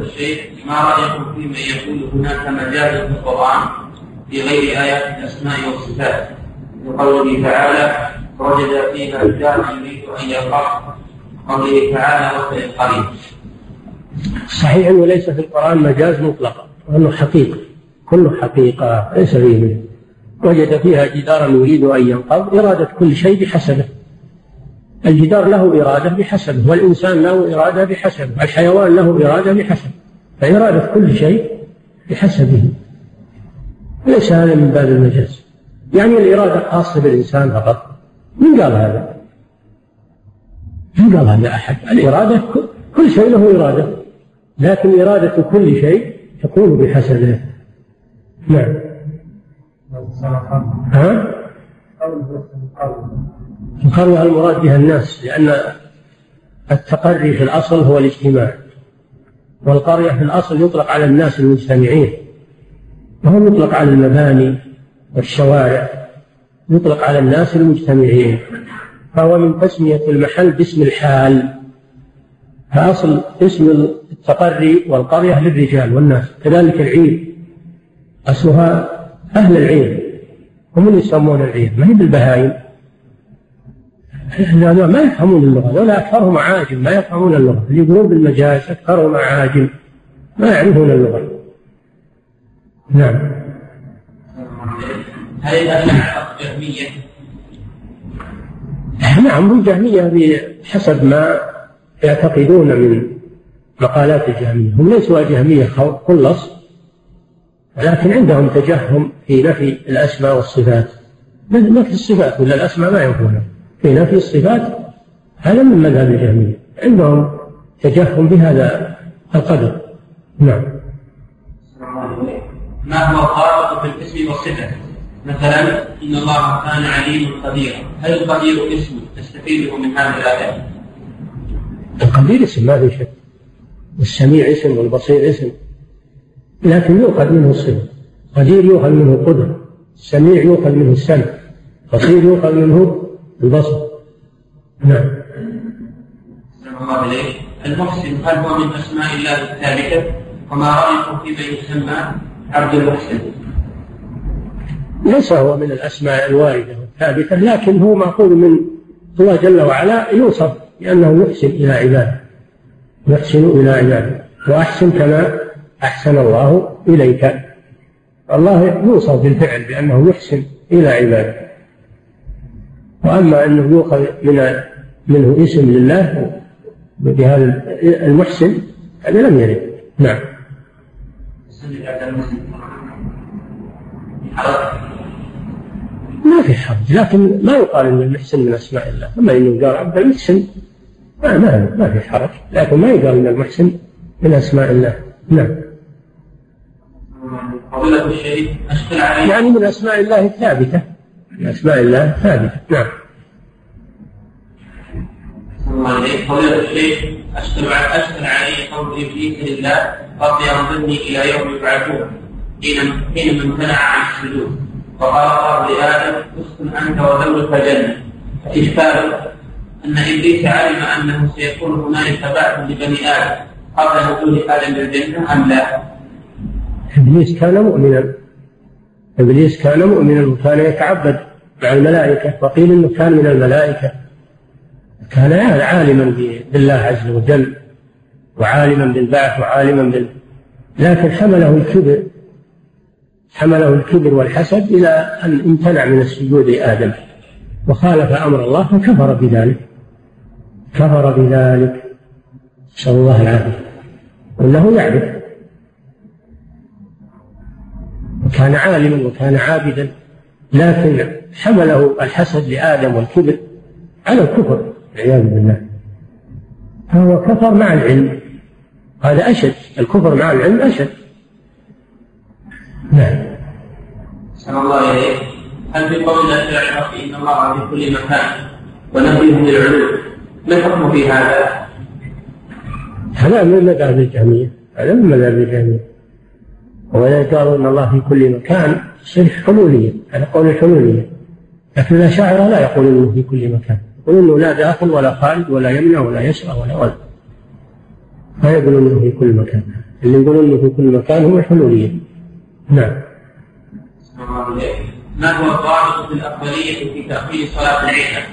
الشيخ ما رأيكم في من يقول هناك مجاز في القرآن في غير آيات الأسماء والصفات؟ لقوله تعالى وجد فيها رجالا يريد أن يلقاه. قوله تعالى وفي قريب صحيح أنه ليس في القرآن مجاز مطلقا وأنه حقيقة. كله حقيقة ليس فيه. وجد فيها جدارا يريد أن ينقض إرادة كل شيء بحسبه. الجدار له إرادة بحسبه والإنسان له إرادة بحسبه الحيوان له إرادة بحسبه فإرادة كل شيء بحسبه. ليس هذا من باب المجاز. يعني الإرادة خاصة بالإنسان فقط. من قال هذا؟ من قال هذا أحد؟ الإرادة كل شيء له إرادة. لكن إرادة كل شيء تكون بحسبه. نعم. ها؟ القرية المراد بها الناس لأن التقري في الأصل هو الاجتماع والقرية في الأصل يطلق على الناس المجتمعين وهو يطلق على المباني والشوارع يطلق على الناس المجتمعين فهو من تسمية المحل باسم الحال فأصل اسم التقري والقرية للرجال والناس كذلك العير أصلها أهل العير هم اللي يسمون العير ما هي بالبهائم؟ هذول ما يفهمون اللغة ولا أكثرهم عاجم ما يفهمون اللغة. اللي يقولون بالمجاز أكثرهم عاجم ما يعرفون اللغة. نعم. هل الأشاعرة جهمية؟ نعم هم جهمية بحسب ما يعتقدون من مقالات الجهمية. هم ليسوا جهمية خلص ولكن عندهم تجهم في نفي الأسماء والصفات. نفي الصفات ولا الأسماء ما ينفونها في نفي الصفات هذا من مذهب الجهمية. عندهم تجهم بهذا القدر. نعم. ما هو الخارق في الاسم والصفة؟ مثلا إن الله كان عليم قديرا. هل القدير اسم تستفيده من هذه الآية؟ القدير اسم ما في شك. والسميع اسم والبصير اسم. لكن يؤخذ منه الصفة. قدير يؤخذ منه القدرة. السميع يؤخذ منه السمع. بصير يؤخذ منه البصر. نعم. الله إليك المحسن هل هو من أسماء الله الثابتة وما رأيكم في من يسمى عبد المحسن؟ ليس هو من الأسماء الواردة الثابتة لكن هو مأخوذ من الله جل وعلا يوصف بأنه يحسن إلى عباده. يحسن إلى عباده. وأحسن كما أحسن الله إليك. الله يوصف بالفعل بأنه يحسن إلى عباده. وأما أنه يؤخذ من منه اسم لله بهذا المحسن هذا لم يرد. نعم. ما في حرج لكن ما يقال إن المحسن من أسماء الله. أما إنه قال عبد المحسن ما ما ما في حرج. لكن ما يقال إن المحسن من أسماء الله. نعم. فضيلة الشيخ يعني من أسماء الله الثابتة. من أسماء الله ثابته نعم. فضيلة الشيخ أشكل أشكل عليه قول إبليس لله رب أنظرني إلى يوم يبعثون حين حينما امتنع عن السجود. وقال الله لآدم اسكن أنت وزوجك جنة. فإشكال أن إبليس علم أنه سيكون هنالك بعث لبني آدم. قبل نزول آدم الجنة أم لا؟ إبليس كان مؤمنا. إبليس كان مؤمنا وكان يتعبد. مع الملائكة وقيل إنه كان من الملائكة. كان عالما بالله عز وجل وعالما بالبعث وعالما بال لكن حمله الكبر حمله الكبر والحسد إلى أن امتنع من السجود لآدم. وخالف أمر الله فكفر بذلك. كفر بذلك. نسأل الله العافية. وأنه يعرف وكان عالما وكان عابدا. لكن حمله الحسد لآدم والكبر على الكفر والعياذ بالله. فهو كفر مع العلم. هذا أشد الكفر مع العلم أشد. نعم. أحسن الله إليك. هل في قول الله تعالى إن الله في كل مكان ونفيه للعلوم ما الحكم في هذا؟ هذا من مذاهب الجهمية. هذا من مذاهب الجهمية. وإذا قالوا أن الله في كل مكان يصير حلولية هذا قول الحلولية. لكن الأشاعرة لا يقولون في كل مكان. يقولون لا داخل ولا خارج ولا يمنع ولا يسرى ولا ولد ما يقولون في كل مكان. اللي يقولون في كل مكان هم الحلولية. نعم. ما هو الضابط في الأفضلية في تأخير صلاة العشاء؟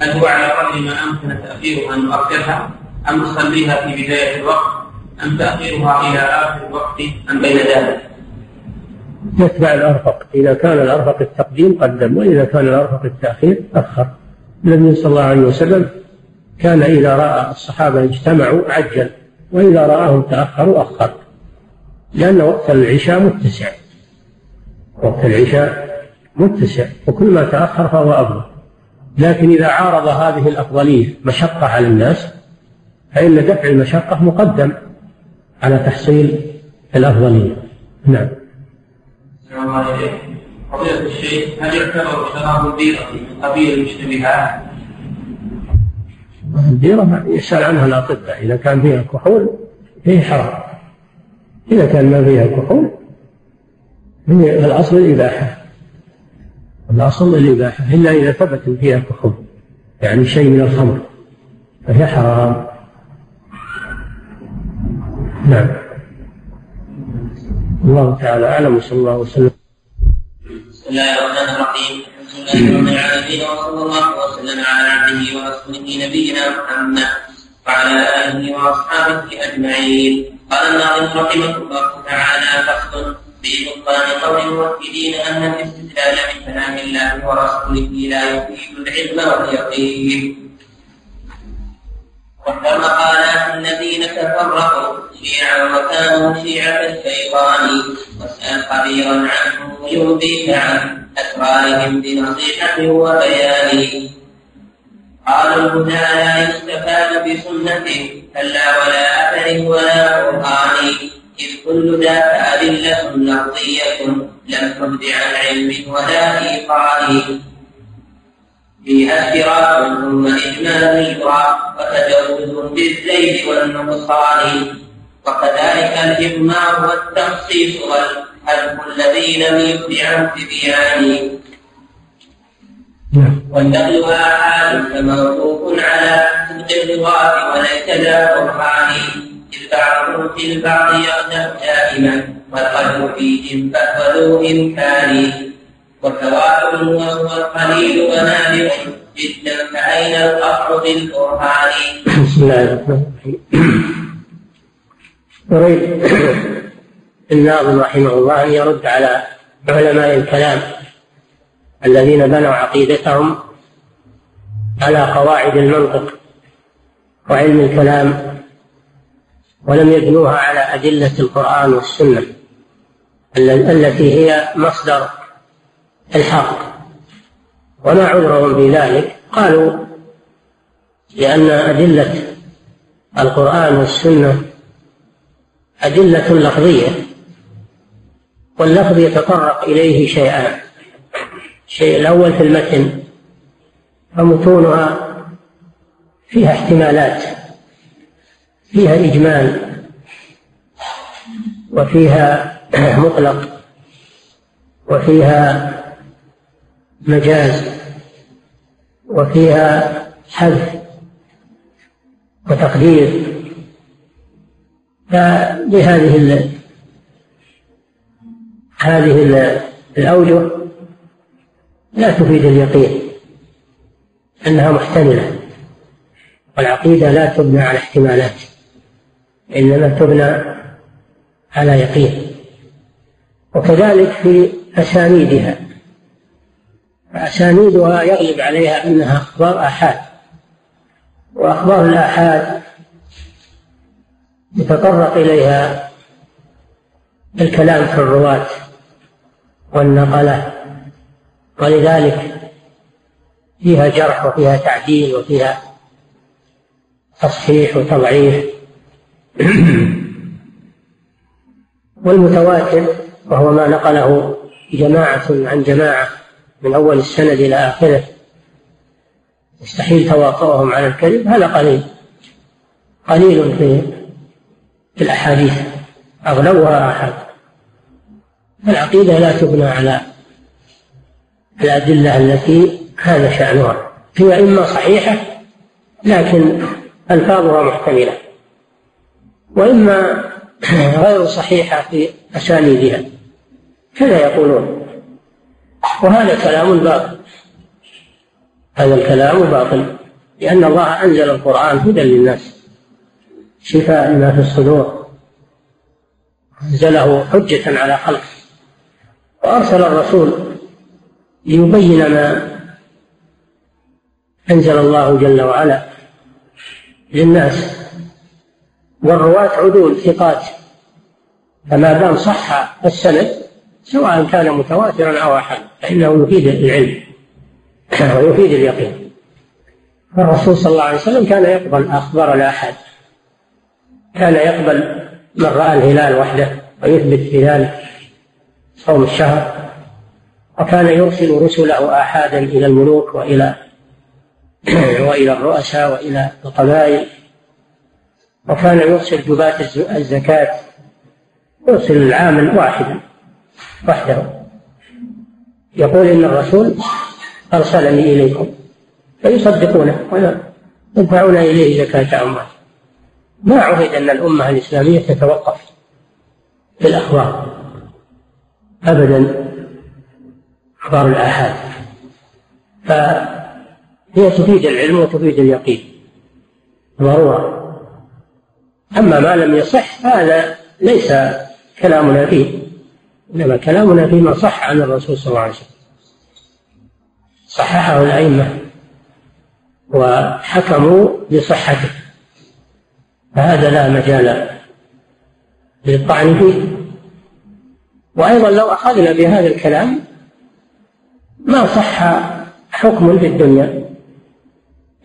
هل هو على قدر ما أمكن تأخيرها أن نؤخرها أم نصليها في بداية الوقت؟ أم تأخيرها إلى آخر الوقت؟ أم بين ذلك؟ يتبع الأرفق. إذا كان الأرفق التقديم قدم وإذا كان الأرفق التأخير أخر. النبي صلى الله عليه وسلم كان إذا رأى الصحابة اجتمعوا عجل وإذا رآهم تأخروا أخر. لأن وقت العشاء متسع. وقت العشاء متسع وكل ما تأخر فهو أفضل. لكن إذا عارض هذه الأفضلية مشقة على الناس فإن دفع المشقة مقدم على تحصيل الأفضلية. نعم. الله الشيخ هل يعتبر شراب البيرة من قبيل المشتبهات؟ البيرة يسأل عنها الأطباء. إذا كان فيها كحول فيه حرام. إذا كان ما فيها كحول هي الأصل الإباحة. الأصل الإباحة. إلا إذا ثبت فيها كحول يعني شيء من الخمر. فهي حرام. نعم. الله تعالى أعلم وصلى الله وسلم. بسم الله الرحمن الرحيم. الحمد لله رب العالمين وصلى الله وسلم على عبده ورسوله نبينا محمد وعلى آله وأصحابه أجمعين. قال الناظم رحمه الله تعالى فصل في بطلان قول الموحدين أن الاستدلال بكلام الله ورسوله لا يفيد العلم واليقين. وكما قال الذين تفرقوا شيعا وكانوا شيعة الشيطان واسأل خبيرا عنهم ويؤذيك عن أسرارهم بنصيحة وبيان قالوا الهدى لا يستفاد بسنة كلا ولا أثر ولا قرآن إذ كل ذاك أدلة لفظية لم تبد عن علم ولا إيقان فيها اشتراك ثم إجمال الإدراك وتجوز بالزيد والنقصان. وكذلك الإجماع والتخصيص والحذف الذي لم يبد عن تبيان والنقل آحاد فموقوف على صدق الرواة وليس ذا برهان. إذ بعضهم في البعض يغنى دائما والقلب فيهم فهو ذو إمكان وتواتر وهو القليل ونادر جدا فأين القطع بالبرهان بسم الله الرحمن الرحيم. يريد الناظم رحمه الله أن يرد على علماء الكلام الذين بنوا عقيدتهم على قواعد المنطق وعلم الكلام ولم يبنوها على أدلة القرآن والسنة التي هي مصدر الحق وما عذرهم في ذلك قالوا لأن أدلة القرآن والسنة أدلة لفظية واللفظ يتطرق إليه شيئان الشيء الأول في المتن فمتونها فيها احتمالات فيها إجمال وفيها مطلق وفيها مجاز وفيها حذف وتقدير. فلهذه هذه الأوجه لا تفيد اليقين أنها محتملة والعقيدة لا تبنى على احتمالات إنما تبنى على يقين. وكذلك في أسانيدها. أسانيدها يغلب عليها أنها أخبار آحاد. وأخبار الآحاد يتطرق إليها الكلام في الرواة والنقلة ولذلك فيها جرح وفيها تعديل وفيها تصحيح وتضعيف. والمتواتر وهو ما نقله جماعة عن جماعة من أول السند إلى آخره. يستحيل تواطؤهم على الكذب هذا قليل. قليل في في الأحاديث. أغلبها آحاد العقيدة لا تبنى على الأدلة التي هذا شأنها. هي إما صحيحة لكن ألفاظها محتملة. وإما غير صحيحة في أسانيدها. كذا يقولون. وهذا كلام باطل هذا الكلام باطل لأن الله أنزل القرآن هدى للناس شفاء لما في الصدور أنزله حجة على خلقه وأرسل الرسول ليبين ما أنزل الله جل وعلا للناس. والرواة عدول ثقات فما دام صح السند سواء كان متواترا أو أحد فإنه يفيد العلم ويفيد اليقين. فالرسول صلى الله عليه وسلم كان يقبل أخبار الآحاد كان يقبل من رأى الهلال وحده ويثبت في ذلك صوم الشهر وكان يرسل رسله آحادا إلى الملوك وإلى وإلى الرؤساء وإلى القبائل وكان يرسل جباة الزكاة يرسل العامل واحدا. وحده. يقول إن الرسول أرسلني إليكم فيصدقونه ويدفعون إليه زكاة أموالهم ما عهد أن الأمة الإسلامية تتوقف في الأخبار أبدا. أخبار الآحاد. فهي تفيد العلم وتفيد اليقين. ضرورة. أما ما لم يصح هذا ليس كلامنا فيه. إنما كلامنا فيما صح عن الرسول صلى الله عليه وسلم. صححه الأئمة وحكموا بصحته فهذا لا مجال للطعن فيه. وأيضا لو أخذنا بهذا الكلام ما صح حكم في الدنيا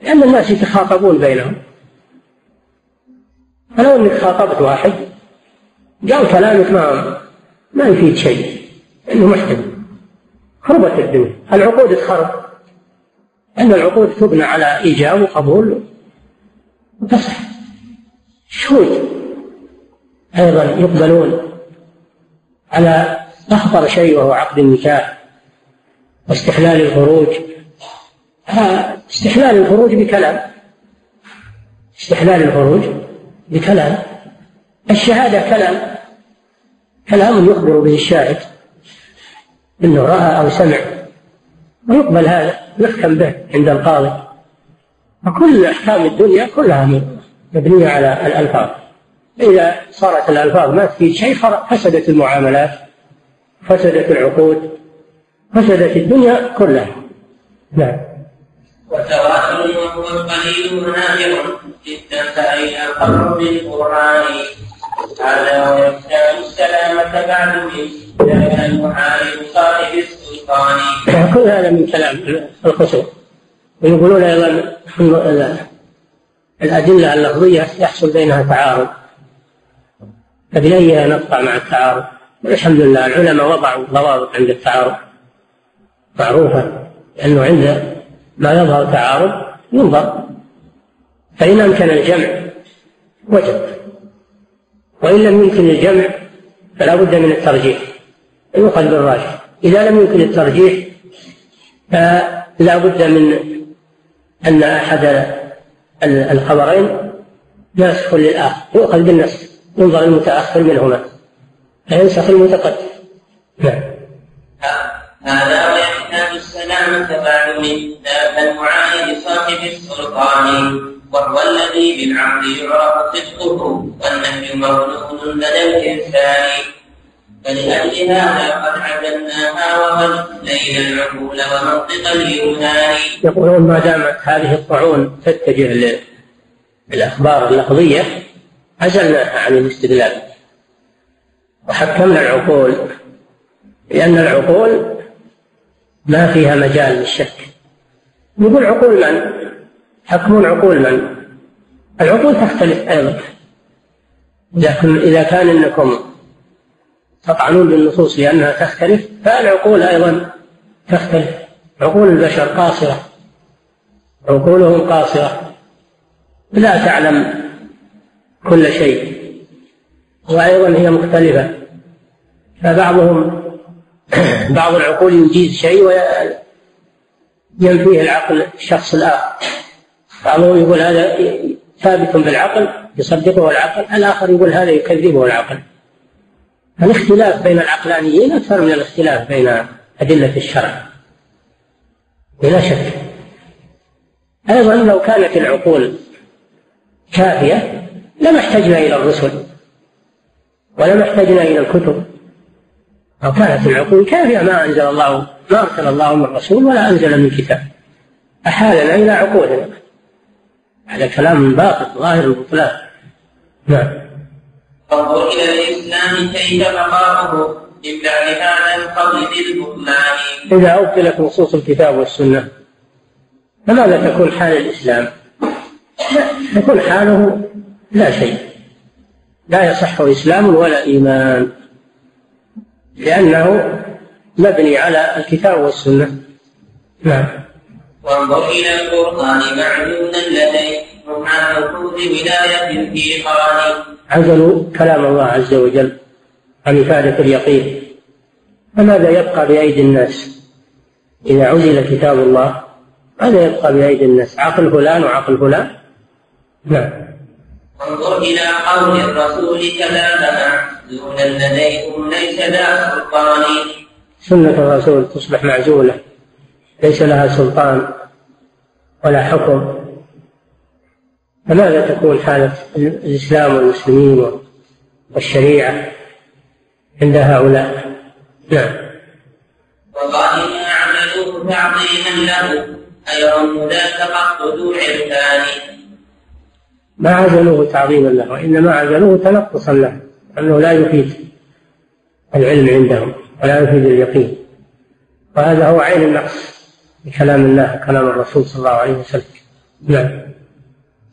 لأن الناس يتخاطبون بينهم. فلو إنك خاطبت واحد قال كلامك ما ما يفيد شيء إنه محتمل خربت الدنيا. العقود تخرب. إن العقود تبنى على إيجاب وقبول. وتصح. شهود أيضا يقبلون على أخطر شيء وهو عقد النكاح واستحلال الخروج. استحلال الخروج بكلام. استحلال الخروج بكلام. الشهادة كلام. كلام يخبر به الشاهد أنه رأى أو سمع؟ ويقبل هذا يحكم به عند القاضي. فكل أحكام الدنيا كلها مبنية على الألفاظ. إذا صارت الألفاظ ما تفيد شيء فسدت المعاملات فسدت العقود فسدت الدنيا كلها. نعم. وتواتر وهو القليل نادر جدا فأين القبر بالقرآن هذا ويختار السلامة بعد ذاك المحارب صاحب السلطان. كل هذا من كلام الخصوم ويقولون أيضا الأدلة اللفظية يحصل بينها تعارض. فبأيها نقطع مع التعارض. الحمد لله العلماء وضعوا ضوابط عند التعارض. معروفة لأنه عند ما يظهر تعارض ينظر. فإن أمكن الجمع وجب. وإن لم يمكن الجمع فلا بد من الترجيح يؤخذ بالراجح. إذا لم يمكن الترجيح فلا بد من أن أحد الخبرين ناسخ للآخر يؤخذ بالنسخ ينظر المتأخر منهما فينسخ المتقدم نعم. هذا ويحتاج السلامة بعد من ذاك المعاين صاحب السلطان. وهو الذي بالعقل يعرف صدقه والنهي مولود لدى الإنسان. فلأجل هذا قد عدلناها وغلينا العقول ومنطق اليونان. يقولون ما دامت هذه الطعون تتجه للأخبار اللفظية عزلناها عن الاستدلال. وحكمنا العقول لأن العقول ما فيها مجال للشك. يقول عقول من؟ حكمون عقول من؟ العقول تختلف أيضا. لكن إذا كان أنكم تطعنون بالنصوص لأنها تختلف فالعقول أيضا تختلف. عقول البشر قاصرة. عقولهم قاصرة. لا تعلم كل شيء. وأيضا هي مختلفة. فبعضهم بعض العقول يجيز شيء وينفيه العقل الشخص الآخر. بعضهم يقول هذا ثابت بالعقل يصدقه العقل الآخر يقول هذا يكذبه العقل. الاختلاف بين العقلانيين أكثر من الاختلاف بين أدلة الشرع. بلا شك. أيضا لو كانت العقول كافية لما احتجنا إلى الرسل ولما احتجنا إلى الكتب. لو كانت العقول كافية ما أنزل الله ما أرسل الله من رسول ولا أنزل من كتاب. أحالنا إلى عقولنا. هذا كلام باطل ظاهر البطلان نعم. انظر إلى الإسلام كيف من بعد هذا القول بالبطلان إذا أبطلت نصوص الكتاب والسنة فماذا تكون حال الإسلام؟ تكون حاله لا شيء. لا يصح إسلام ولا إيمان لأنه مبني على الكتاب والسنة. نعم. وانظر إلى القرآن معلوما لديهم عن حقوق ولاية في قرآن عزلوا كلام الله عز وجل عن إفادة اليقين. فماذا يبقى بأيدي الناس؟ إذا عزل كتاب الله ماذا يبقى بأيدي الناس؟ عقل فلان وعقل فلان؟ نعم. وانظر إلى قول الرسول كلامنا. دون لديكم ليس ذا سلطان. سنة الرسول تصبح معزولة. ليس لها سلطان ولا حكم. فماذا تكون حالة الإسلام والمسلمين والشريعة عند هؤلاء؟ نعم. وقال ما عملوه تعظيما له أيرم ذاك ذو عرفان. ما عزلوه تعظيما له وإنما عزلوه تنقصا له أنه لا يفيد العلم عندهم ولا يفيد اليقين. وهذا هو عين النقص. بكلام الله كلام الرسول صلى الله عليه وسلم. نعم.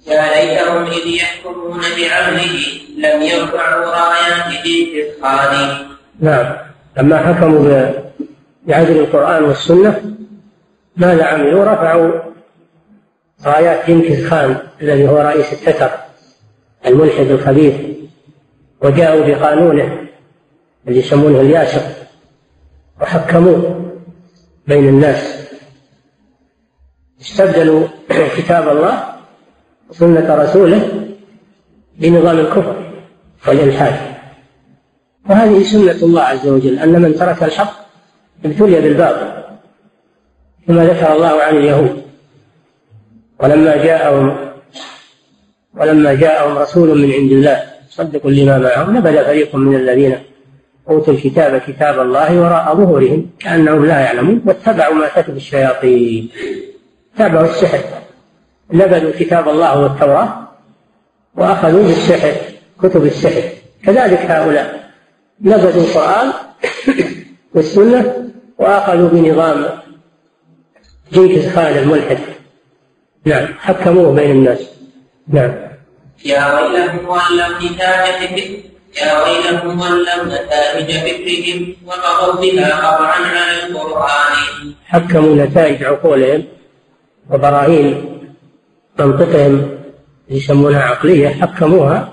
يا ليتهم إذ يحكمون بعمله لم يرفعوا رايات الإتقان نعم. لما حكموا بعدل القرآن والسنة ماذا عملوا؟ رفعوا رايات جنكيز خان الذي هو رئيس التتر الملحد الخبيث وجاءوا بقانونه اللي يسمونه الياسر وحكموه بين الناس. استبدلوا كتاب الله وسنة رسوله بنظام الكفر والإلحاد. وهذه سنة الله عز وجل أن من ترك الحق ابتلي بالباطل ثم ذكر الله عن اليهود. ولما جاءهم ولما جاءهم رسول من عند الله صدق لما معهم نبذ فريق من الذين أوتوا الكتاب كتاب الله وراء ظهورهم كأنهم لا يعلمون واتبعوا ما كتب الشياطين. تابعوا السحر. نبذوا كتاب الله والتوراة وأخذوا بالسحر كتب السحر. كذلك هؤلاء. نبذوا القرآن والسنة وأخذوا بنظام جنكيز خان الملحد. نعم حكموه بين الناس. نعم. يا ويلهم ولوا نتائج يا ويلهم ولوا نتائج فكرهم. وقضوا بها قطعا على القرآن. حكموا نتائج عقولهم. وبراهين منطقهم يسمونها عقلية حكموها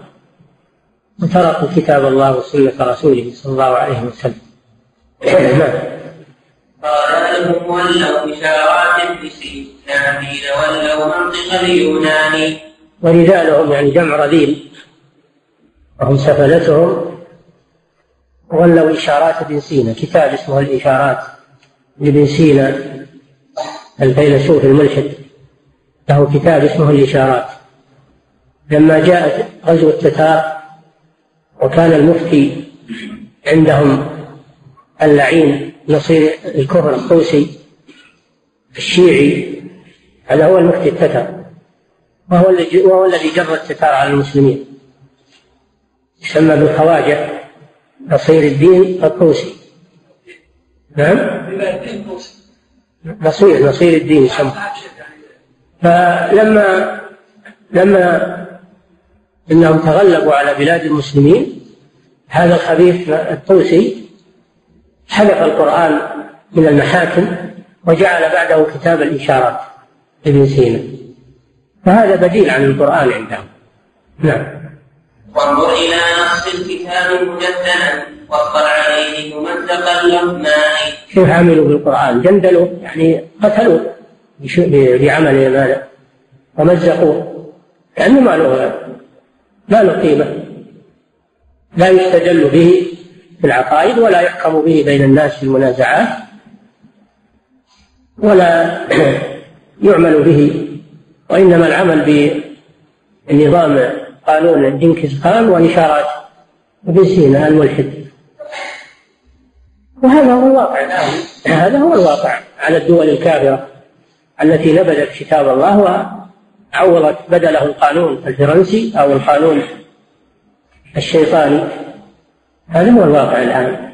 وتركوا كتاب الله وسنة رسوله صلى الله عليه وسلم. قال لهم ولوا بشارات بسينامين ولوا منطق اليوناني ورجالهم يعني جمع رذيل. وهم سفلتهم. ولوا إشارات ابن سينا كتاب اسمه الإشارات لابن سينا. الفيلسوف الملحد. له كتاب اسمه الإشارات. لما جاءت غزو التتار وكان المفتي عندهم اللعين نصير الكفر الطوسي الشيعي هذا هو المفتي التتر وهو الذي وهو الذي جر التتار على المسلمين. يسمى بالخواجة نصير الدين الطوسي. نعم؟ نصير نصير الدين يسمى فلما لما إنهم تغلبوا على بلاد المسلمين هذا الخبيث الطوسي حذف القرآن من المحاكم وجعل بعده كتاب الإشارات ابن سينا. فهذا بديل عن القرآن عندهم. نعم. وانظر إلى نص الكتاب مجددا واصبر عليه ممزقا اللقمان كيف عملوا بالقرآن جندلوا يعني قتلوا بعمل ماذا ومزقوا. لأنه ما له ما له قيمة. لا يستدل به في العقائد ولا يحكم به بين الناس في المنازعات ولا يعمل به. وإنما العمل بنظام قانون جنكيز خان وإشارات ابن سينا الملحد. وهذا هو الواقع. هذا هو الواقع على الدول الكافرة التي نبذت كتاب الله وعوضت بدله القانون الفرنسي أو القانون الشيطاني. هذا هو الواقع الآن.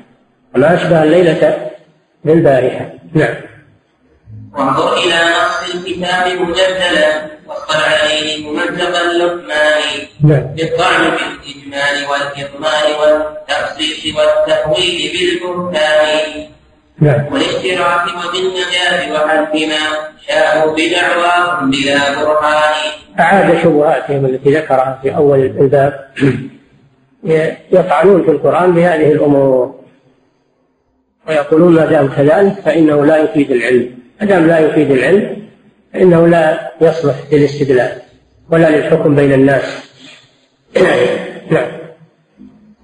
وما أشبه الليلة بالبارحة. نعم. وانظر إلى نص الكتاب مجددا واصطل عليه ممزقا اللقمان بالطعن بالإجمال والإضمار والتخصيص والتأويل بالبهتان. والاشتراك وبالنجاة وحذف ما شاءوا بدعواهم بلا برهان. أعاد شبهاتهم التي ذكرها في أول الباب يطعنون في القرآن بهذه الأمور. ويقولون ما دام كذلك فإنه لا يفيد العلم. ما دام لا يفيد العلم فإنه لا يصلح للاستدلال ولا للحكم بين الناس. نعم.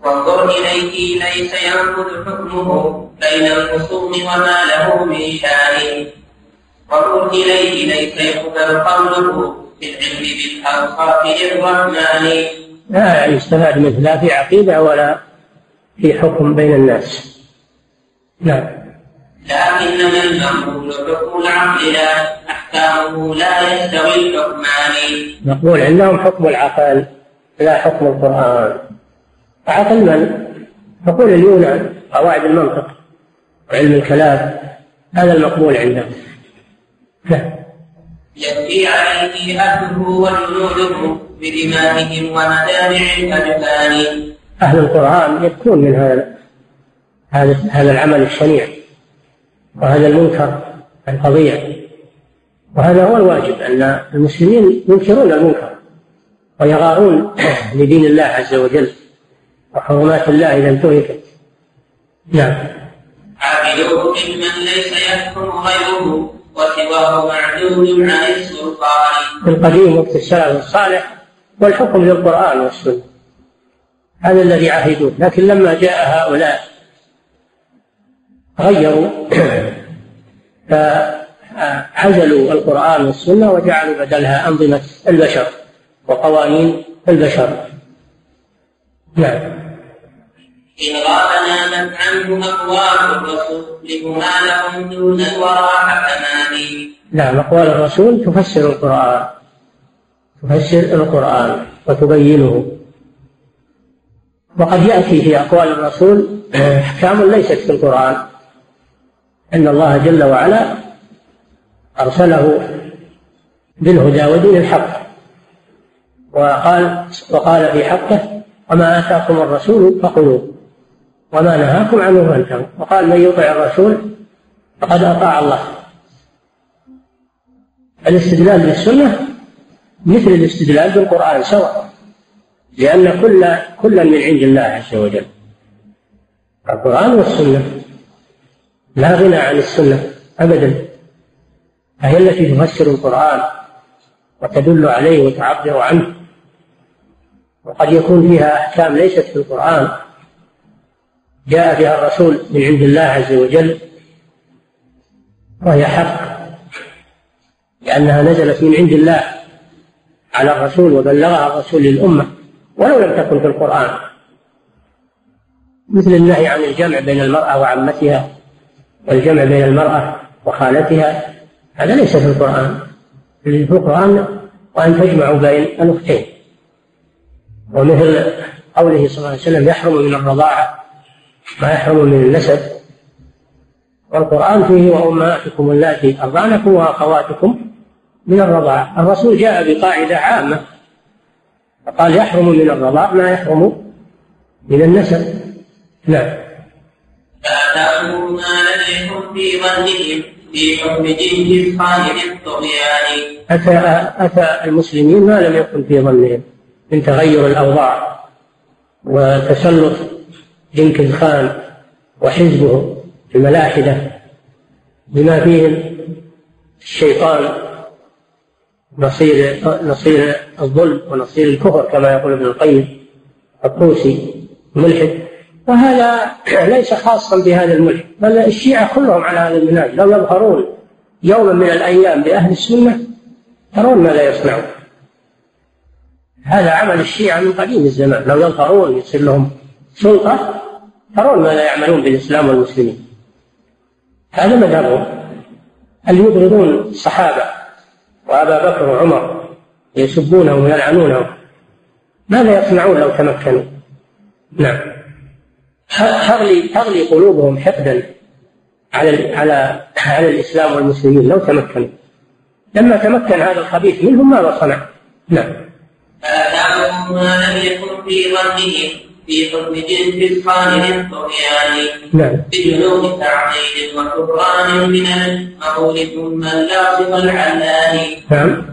وانظر إليه ليس ينفذ حكمه بين الخصوم وما له من شان. وانظر إليه ليس يقبل قوله في العلم بالأوصاف للرحمن. لا يستفاد منه لا في عقيدة ولا في حكم بين الناس. نعم. لكنما المقبول حكم العقل أحكامه لا يستوي الحكمان. مقبول عندهم حكم العقل لا حكم القرآن. عقل من؟ عقول اليونان قواعد المنطق وعلم الكلام. هذا المقبول عندهم. يبكي عليه أهله وجنوده بدمائهم ومدامع الأجفان أهل القرآن يبكون من هذا هذا العمل الشنيع. وهذا المنكر الفظيع. وهذا هو الواجب أن المسلمين ينكرون المنكر ويغارون لدين الله عز وجل وحرمات الله إذا انتهكت. نعم. عابدوه ممن ليس يحكم غيره وسواه معدود عن السلطان. في القديم وقت السلف الصالح والحكم للقرآن والسنة. هذا الذي عهدوه لكن لما جاء هؤلاء غيروا عزلوا القرآن والسنة وجعلوا بدلها أنظمة البشر وقوانين البشر. نعم. إن غاب نامت عنه أقوال الرسول لهم دون الورى حكمان نعم أقوال الرسول تفسر القرآن. تفسر القرآن وتبينه. وقد يأتي في أقوال الرسول أحكام ليست في القرآن. أن الله جل وعلا أرسله بالهدى ودين الحق. وقال وقال في حقه وما آتاكم الرسول فخذوه وما نهاكم عنه فانتهوا. وقال من يطع الرسول فقد أطاع الله. الاستدلال بالسنة مثل الاستدلال بالقرآن سواء لأن كل كل من عند الله عز وجل القرآن والسنة. لا غنى عن السنة أبدا. فهي التي تفسر القرآن وتدل عليه وتعبر عنه. وقد يكون فيها أحكام ليست في القرآن. جاء بها الرسول من عند الله عز وجل وهي حق لأنها نزلت من عند الله على الرسول وبلغها الرسول للأمة ولو لم تكن في القرآن. مثل النهي عن الجمع بين المرأة وعمتها والجمع بين المرأة وخالتها هذا ليس في القرآن. في القرآن وأن تجمعوا بين الأختين. ومثل قوله صلى الله عليه وسلم يحرم من الرضاعة ما يحرم من النسب. والقرآن فيه وأمهاتكم اللاتي أرضعنكم وأخواتكم من الرضاعة. الرسول جاء بقاعدة عامة. فقال يحرم من الرضاع ما يحرم من النسب. نعم. لم يكن في ظنهم في حكم جنس صاحب الطغيان. أتى أتى المسلمين ما لم يكن في ظنهم. من تغير الأوضاع وتسلط جنكز خان وحزبه الملاحدة بما فيهم الشيطان نصير نصير الظلم ونصير الكفر كما يقول ابن القيم الطوسي ملحد. وهذا ليس خاصا بهذا الملحد بل الشيعة كلهم على هذا المنهج لو يظهرون يوما من الأيام بأهل السنة ترون ماذا يصنعون. هذا عمل الشيعة من قديم الزمان. لو يظهرون يصير لهم سلطة ترون ماذا يعملون بالإسلام والمسلمين. هذا مذهبهم أن يبغضون الصحابة وأبا بكر وعمر يسبونهم ويلعنونهم. ماذا يصنعون لو تمكنوا؟ نعم. تغلي تغلي قلوبهم حقدا على على على الإسلام والمسلمين لو تمكنوا. لما تمكن هذا الخبيث منهم ماذا صنع؟ نعم. فأتاهم ما لم يكن في ظنهم في حكم جنس الصالح الطغيان نعم. بجنوب تعطيل وكفران من المقول ثم اللافظ العلان نعم.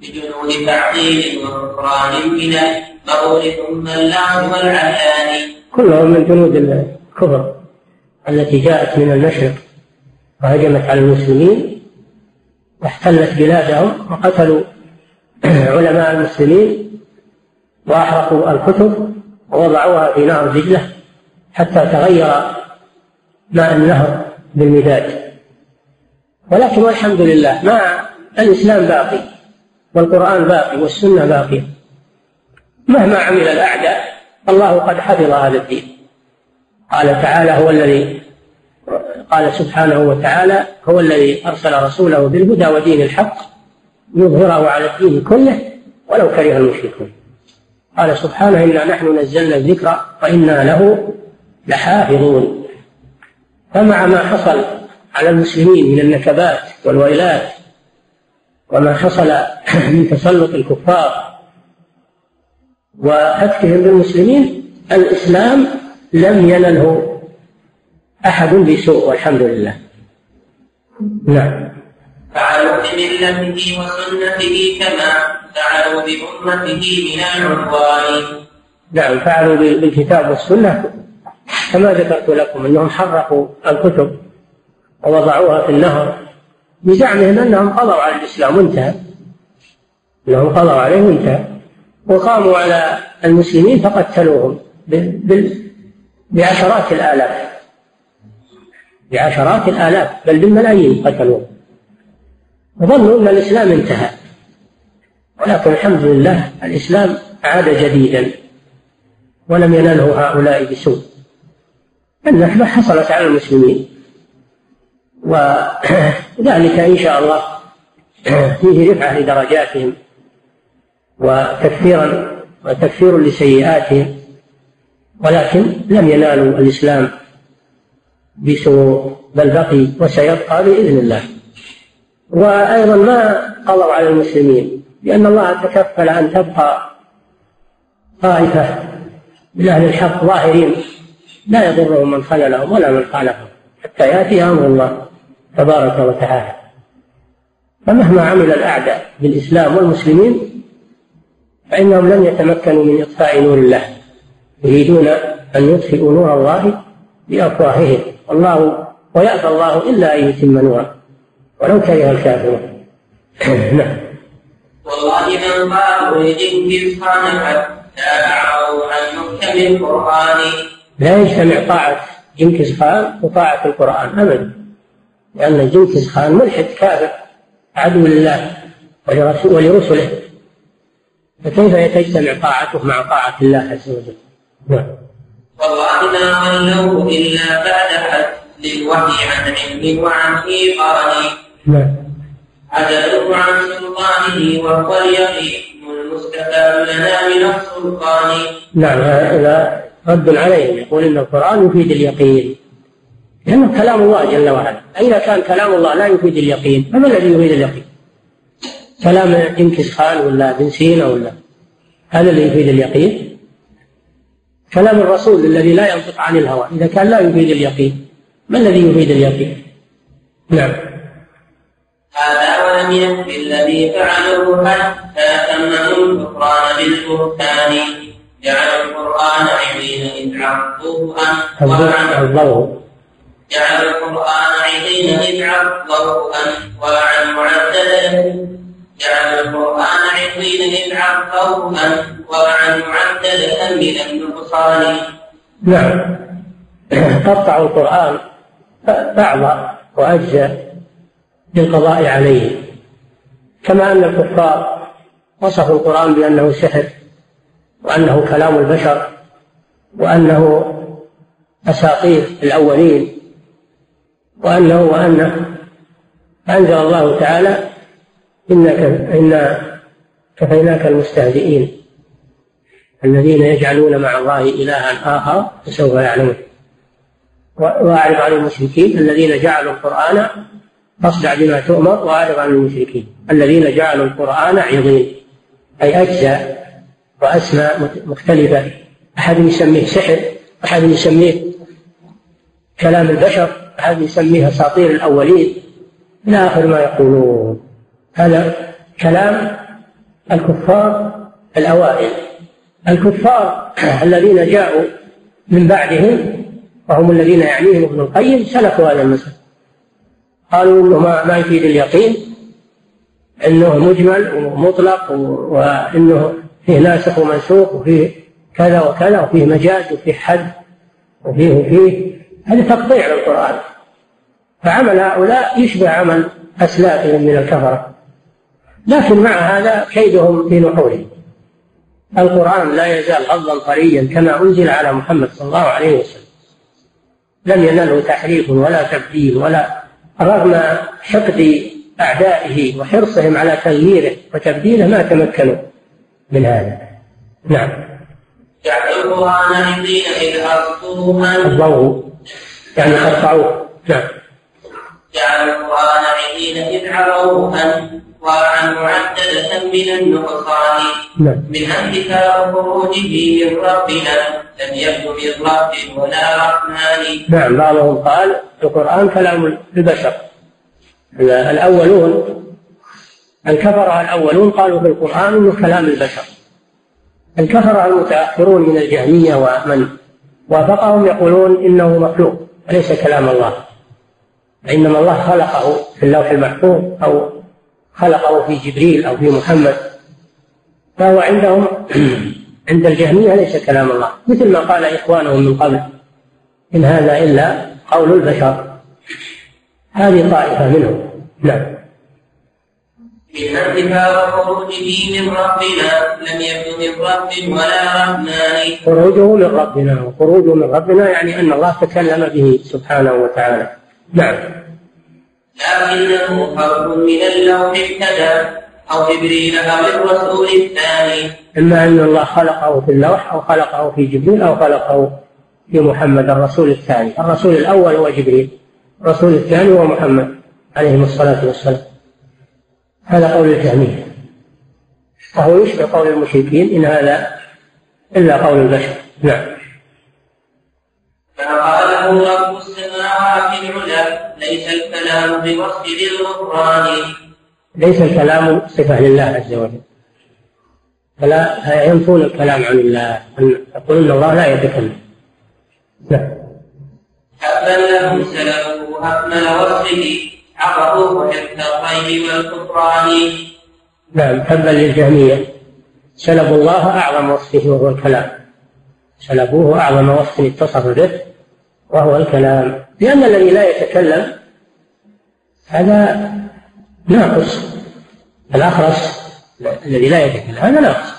بجنود تعطيل وكفران من المقول ثم اللافظ العلان كلهم من جنود الكفر التي جاءت من المشرق وهجمت على المسلمين واحتلت بلادهم وقتلوا علماء المسلمين وأحرقوا الكتب ووضعوها في نهر دجلة حتى تغير ماء النهر بالمداد ولكن والحمد لله ما الإسلام باقي والقرآن باقي والسنة باقية. مهما عمل الأعداء الله قد حفظ هذا الدين. قال تعالى هو الذي قال سبحانه وتعالى هو الذي أرسل رسوله بالهدى ودين الحق يظهره على الدين كله ولو كره المشركون. قال سبحانه إنا نحن نزلنا الذكر وإنا له لحافظون. فمع ما حصل على المسلمين من النكبات والويلات وما حصل من تسلط الكفار وفتكهم بالمسلمين الإسلام لم ينله أحد بسوء والحمد لله. نعم. فعلوا بملته وسنته كما فعلوا بأمته من العدوان. نعم فعلوا بالكتاب والسنة. كما ذكرت لكم أنهم حرقوا الكتب ووضعوها في النهر بزعمهم أنهم قضوا على الإسلام وانتهى أنهم قضوا عليه وانتهى وقاموا على المسلمين فقتلوهم بعشرات الآلاف. بعشرات الآلاف بل بالملايين قتلوهم وظنوا أن الإسلام انتهى. ولكن الحمد لله الإسلام عاد جديدا ولم يناله هؤلاء بسوء. النكبة حصلت على المسلمين. وذلك إن شاء الله فيه رفعة لدرجاتهم. وتكفيرا وتكفير لسيئاتهم ولكن لم ينالوا الإسلام بسوء بل بقي وسيبقى بإذن الله. وأيضا ما قضوا على المسلمين لأن الله تكفل أن تبقى طائفة من أهل الحق ظاهرين لا يضرهم من خذلهم ولا من خالفهم حتى يأتي أمر الله تبارك وتعالى. فمهما عمل الأعداء بالإسلام والمسلمين فإنهم لن يتمكنوا من إطفاء نور الله يريدون أن يطفئوا نور الله بأفواههم. والله ويأبى الله إلا أن يتم نوره ولو كره الكافرون. نعم. والله من قالوا لجنكيز خان حتى أعرضوا عن محكم القرآن. لا يجتمع طاعة جنكيز خان وطاعة القرآن أبدا لأن جنكيز خان ملحد كافر عدو لله ولرسله فكيف تجتمع طاعته مع طاعة الله عز وجل؟ نعم. والله ما ولوا إلا بعد حد للوحي عن علم وعن إيقان نعم. عدلوا عن سلطانه وهو اليقين المستفاد لنا من السلطان. نعم هذا رد عليهم يقول إن القرآن يفيد اليقين. لأنه كلام الله جل وعلا. اذا كان كلام الله لا يفيد اليقين؟ فما الذي يفيد اليقين؟ كلام جنكيز خان ولا بن سينا ولا. هذا اللي يفيد اليقين. كلام الرسول الذي لا ينطق عن الهوى إذا كان لا يفيد اليقين ما الذي يفيد اليقين؟ نعم. هذا ولم يكفي الذي فعله حتى تمموا الكفران بالبهتان جعل القرآن عظيم إذ عرضوه جعل القرآن عظيم إذ عرضوه أنواعا معددة. جعل القرآن عظيم إذ عرضوه أنواعا معددة من النقصان. نعم. قطعوا القرآن بعض وأجزاء للقضاء عليه. كما أن الكفار وصفوا القرآن بأنه سحر وأنه كلام البشر وأنه أساطير الأولين وأنه وأنه أنزل الله تعالى إنك إنا كفيناك المستهزئين الذين يجعلون مع الله إلها آخر فسوف يعلمون. وأعرف عن المشركين الذين جعلوا القرآن فاصدع بما تؤمر وأعرض عن المشركين الذين جعلوا القرآن عظيم أي أجزاء وأسماء مختلفة. أحد يسميه سحر أحد يسميه كلام البشر أحد يسميه أساطير الأولين إلى آخر ما يقولون. هذا كلام الكفار الأوائل. الكفار الذين جاءوا من بعدهم وهم الذين يعنيهم ابن القيم سلكوا هذا المسلك قالوا إنه ما, ما يفيد اليقين إنه مجمل ومطلق وإنه فيه ناسخ ومنسوخ وفيه كذا وكذا وفيه مجاز وفيه حد وفيه وفيه. هذا تقطيع للقرآن فعمل هؤلاء يشبه عمل أسلافهم من الكفرة. لكن مع هذا كيدهم في نحورهم. القرآن لا يزال غضا طريا كما أنزل على محمد صلى الله عليه وسلم. لم ينله تحريف ولا تبديل ولا رغم حقد أعدائه وحرصهم على تغييره وتبديله ما تمكنوا من هذا. نعم. جعل القرآن عندنا إذ أرضوها الضوء يعني قطعوه نعم. جعل القرآن عندنا إذ عروها وعن معددة من النقصان. نعم. منها انتفاء خروجه من ربنا. لم يكن من رب ولا رحمن. نعم بعضهم قال القرآن كلام البشر الأولون الكفرة الأولون قالوا في القرآن أنه كلام البشر الكفرة المتأخرون من الجهمية ومن وافقهم يقولون إنه مخلوق وليس كلام الله. إنما الله خلقه في اللوح المحفوظ أو خلقه في جبريل أو في محمد فهو عندهم عند الجهمية ليس كلام الله مثل ما قال إخوانهم من قبل إن هذا إلا قول البشر. هذه طائفة منهم. نعم. من انتفاء خروجه من ربنا لم يكن من رب ولا رحمن خروجه من ربنا وخروجه من ربنا يعني أن الله تكلم به سبحانه وتعالى. نعم. لكنه حرف من اللوح ابتدى أو جبريل أو الرسول الثاني. إما أن الله خلقه في اللوح أو خلقه في جبريل أو خلقه في محمد الرسول الثاني. الرسول الأول هو جبريل الرسول الثاني هو محمد عليه الصلاة والسلام. هذا قول الجهمية. وهو يشبه قول المشركين إن هذا إلا قول البشر. نعم. فقاله رب السماوات العلى ليس الكلام بوصف ذي الغفران. ليس الكلام صفة لله عز وجل. فلا ينفون الكلام عن الله. يقولون الله لا يتكلم. نعم. حبا له سلبه أكمل وصفه. عرفوه حفظ الغيب والكفران. نعم. حبا للجهمية. سلبوا الله أعظم وصفه وهو الكلام. سلبوه أعظم وصف اتصف به. وهو الكلام. لأن الذي لا يتكلم هذا ناقص. الأخرس الذي لا يتكلم هذا ناقص.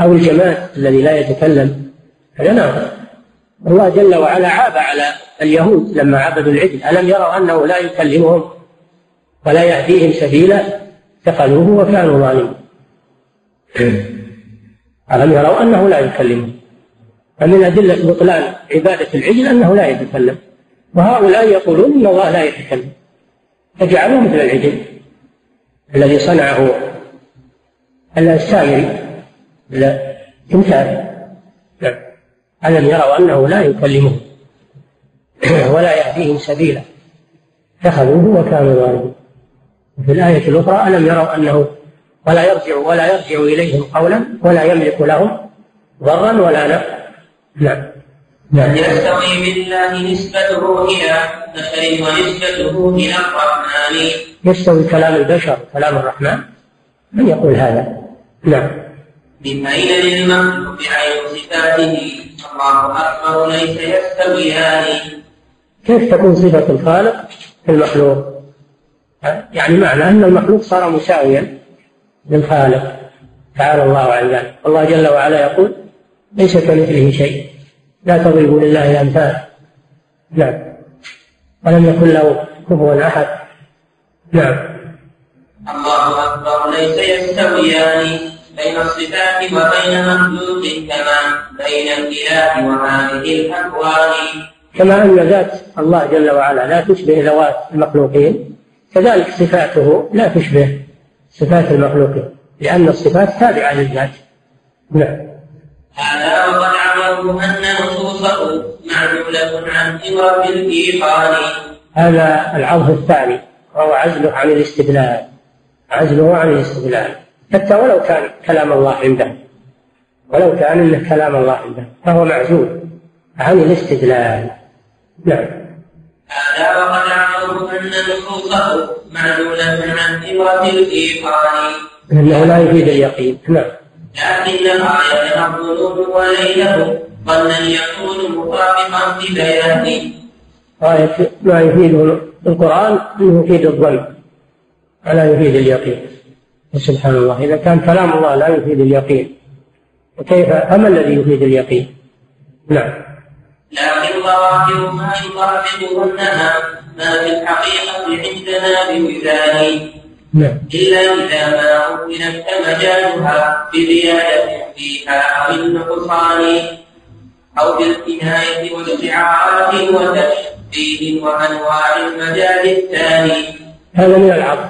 أو الجماد الذي لا يتكلم هذا ناقص. الله جل وعلا عاب على اليهود لما عبدوا العجل. ألم يروا أنه لا يكلمهم ولا يهديهم سبيلا؟ اتخذوه وكانوا ظالمين. ألم يروا أنه لا يكلمهم؟ فمن أدلة بطلان عبادة العجل أنه لا يتكلم. وهؤلاء يقولون إن الله لا يتكلم. فجعلوه مثل العجل الذي صنعه السامري تمثال نعم. ألم يروا أنه لا يكلمهم ولا يهديهم سبيلا. اتخذوه وكانوا ظالمين. وفي الآية الأخرى ألم يروا أنه ولا يرجع ولا يرجع إليهم قولا ولا يملك لهم ضرا ولا نفعا نعم نعم يستوي بالله نسبته إلى بشر ونسبته إلى الرحمن. يستوي كلام البشر كلام الرحمن. من يقول هذا؟ نعم من أين للمخلوق عين صفاته؟ الله أكبر ليس يستويان كيف تكون صفة الخالق في المخلوق؟ يعني معنى أن المخلوق صار مساويا للخالق. تعالى الله عن ذلك الله جل وعلا يقول ليس كمثله شيء. لا تضربوا لله الأمثال. نعم. ولم يكن له كفوا أحد. نعم. الله أكبر. ليس يستويان بين الصفات وبين مخلوق كما بين الإله وهذه الأكوان. كما أن ذات الله جل وعلا لا تشبه ذوات المخلوقين كذلك صفاته لا تشبه صفات المخلوقين لأن الصفات تابعة للذات. نعم. هذا وقد عمروا أن نصوصه معزولة عن إمرة الإيقان. هذا العرض الثاني وهو عزله عن الاستدلال. عزله عن الاستدلال. حتى ولو كان كلام الله عنده ولو كان انه كلام الله عنده فهو معزول عن الاستدلال. نعم. هذا وقد عمروا أن نصوصه معزولة عن إمرة الإيقان. إنه لا يفيد اليقين. نعم. لكن الآية الظنون وليله ظنا يكون مطابقا غاية ما يفيده القرآن يفيد الظن ولا يفيد اليقين سبحان الله إذا كان كلام الله لا يفيد اليقين وكيف أما الذي يفيد اليقين نعم لكن ظواهر ما يطابقهنها ما في الحقيقة عندنا بوزان نعم. إلا إذا ما أمكنت مجالها بزيادة فيها أو النقصان أو بالكناية والاستعارة وتشبيه وأنواع المجال الثاني. هذا من العرض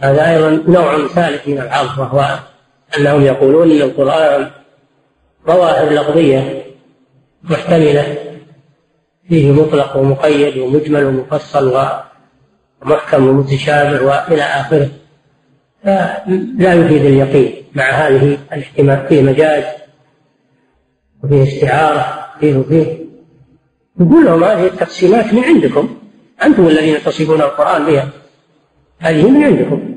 هذا أيضا نوع ثالث من العرض وهو أنهم يقولون أن القرآن ظواهر لفظية محتملة فيه مطلق ومقيد ومجمل ومفصل ومحكم ومتشابه وإلى آخره. فلا يفيد اليقين مع هذه الاحتمال فيه مجاز وفيه استعارة فيه وفيه. يقول لهم هذه التقسيمات من عندكم؟ أنتم الذين تصفون القرآن بها. هذه من عندكم.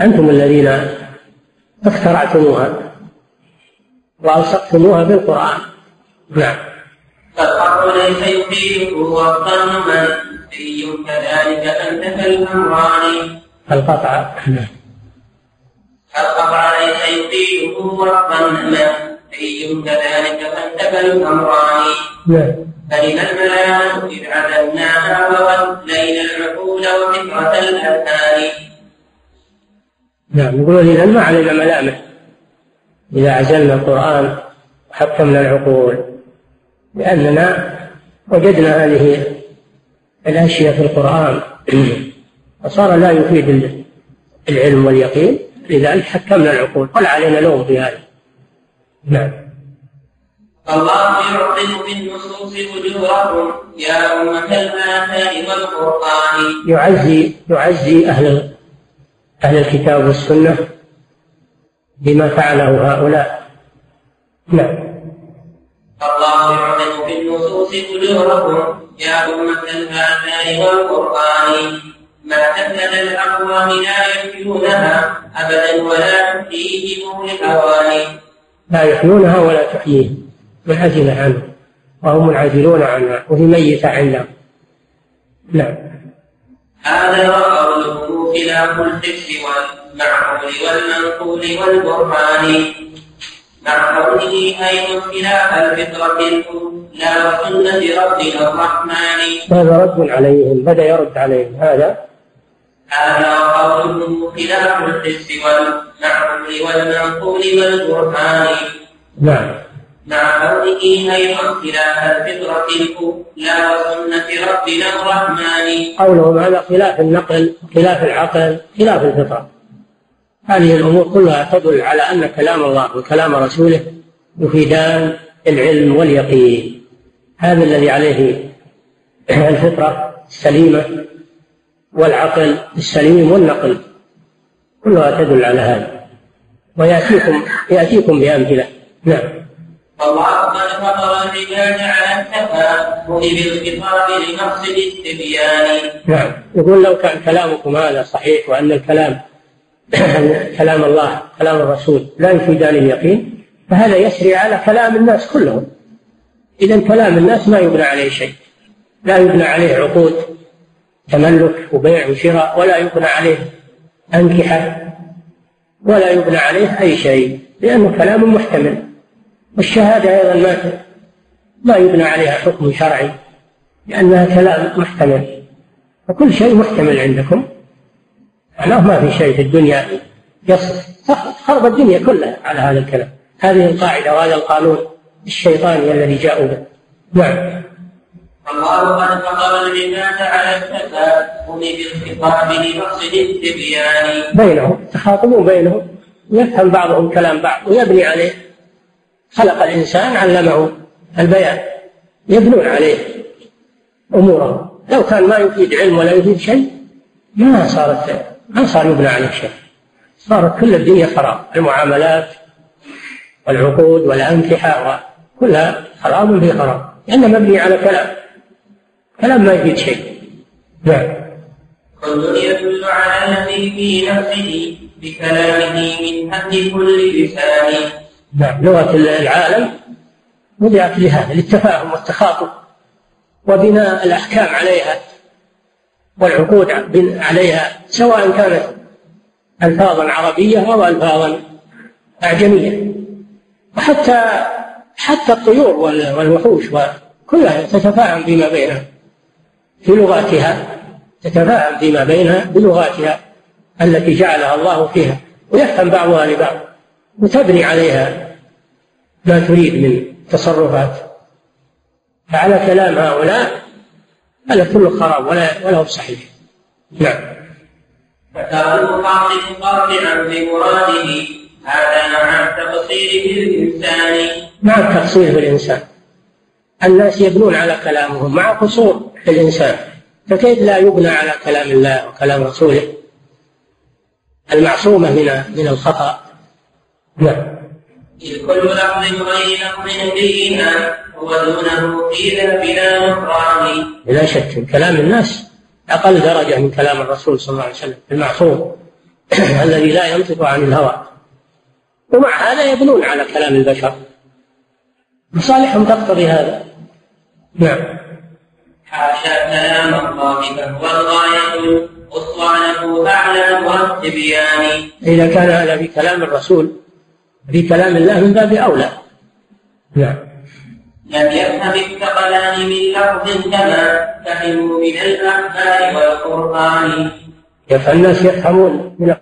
أنتم الذين اخترعتموها وألصقتموها بالقرآن. نعم. فالحق ليس يفيده والظن منفي كذلك أنت كالأمران القطع. القطع ليس وقتا ما أي كذلك فانتفى الأمران نعم. فإن الملامة إذ عزلناها وولينا العقول وفكرة الأذهان نعم. يقولون إذا ما علينا ملامح. إذا عزلنا القرآن وحكمنا العقول. لأننا وجدنا هذه الأشياء في القرآن. فصار لا يفيد العلم واليقين. لذلك حكمنا العقول. قل علينا لوم في هذا. نعم. الله يعظم بالنصوص وجوهكم يا أمة الآثار والقرآن. يعزي يعزي أهل أهل الكتاب والسنة بما فعله هؤلاء. نعم. الله يعظم بالنصوص وجوهكم يا أمة الآثار والقرآن. ما تبلد الأقوام لا ينكرونها أبدا ولا تحييهم للأواني لا يحيونها ولا تحييهم. منعزلة عنه وهم منعزلون عنها وهي ميتة عندهم نعم. هذا وقوله خلاف الحس والمعقول والمنقول والبرهان. مع قوله أيضا خلاف الفطرة لا وسنة ربنا الرحمن. هذا رد عليهم بدأ يرد عليهم هذا؟ هذا وقوله خلاف الحس والمعقول والمنقول والبرهان نعم. مع قوله أيضا خلاف الفطرة لا وسنة ربنا الرحمن. قولهم هذا خلاف النقل خلاف العقل خلاف الفطرة. هذه الأمور كلها تدل على أن كلام الله وكلام رسوله يفيدان العلم واليقين. هذا الذي عليه الفطرة السليمة والعقل السليم والنقل. كلها تدل على هذا. ويأتيكم يأتيكم بأمثلة. نعم. والله قد فطر الرجال على التفاهم بالخطاب لنقص الاستبيان نعم. يقول لو كان كلامكم هذا صحيح وأن الكلام كلام الله كلام الرسول لا يفيدان اليقين فهذا يسري على كلام الناس كلهم. إذا كلام الناس ما يبنى عليه شيء لا يبنى عليه عقود تملك وبيع وشراء ولا يبنى عليه أنكحة ولا يبنى عليه أي شيء لأنه كلام محتمل. والشهادة أيضا ما ما يبنى عليها حكم شرعي لأنها كلام محتمل. فكل شيء محتمل عندكم. معناه ما في شيء في الدنيا. يصف خرب الدنيا كلها على هذا الكلام. هذه القاعدة وهذا القانون الشيطاني الذي جاءوا به. نعم. الله قد فطر العباد على التفاهم بالخطاب لمقصد التبيان. بينهم تخاطبون بينهم. يفهم بعضهم كلام بعض ويبني عليه. خلق الإنسان علمه البيان. يبنون عليه أمورهم لو كان ما يفيد علم ولا يفيد شيء ما صارت ما صار يبنى عليه شيء. صارت كل الدنيا خراب المعاملات والعقود والأنكحة كلها خراب في خراب لأنه مبني على كلام. كلام ما يفيد شيء. نعم. كل يدل على الذي في نفسه بكلامه من هد كل لسان نعم. لغة العالم وضعت لهذا للتفاهم والتخاطب وبناء الأحكام عليها. والعقود عليها سواء كانت ألفاظا عربية أو ألفاظا أعجمية. وحتى حتى الطيور والوحوش كلها تتفاهم فيما بينها في لغاتها تتفاهم فيما بينها بلغاتها التي جعلها الله فيها ويفهم بعضها لبعض وتبني عليها ما تريد من تصرفات. فعلى كلام هؤلاء هذا كله خراب ولا ولا هو صحيح. نعم. المخاطب قاطعا بمراده هذا مع التقصير بالإنسان مع التقصير بالإنسان الناس يبنون على كلامهم مع قصور في الإنسان. فكيف لا يبنى على كلام الله وكلام رسوله؟ المعصومة من من الخطأ. نعم. إذ كل لفظ غير لفظ نبينا ودونه قيل بلا نكران بلا شك كلام الناس. أقل درجة من كلام الرسول صلى الله عليه وسلم المعصوم الذي لا ينطق عن الهوى. ومع هذا يبنون على كلام البشر. مصالحهم تقتضي هذا. نعم. حاشا كلام الله فهو الغاية؟ أسوانه أعلى إذا كان هذا في كلام الرسول في كلام الله من باب أولى. نعم. لم يفهم الثقلان من لفظ كما فهموا من الأخبار والقرآن. الناس يفهمون من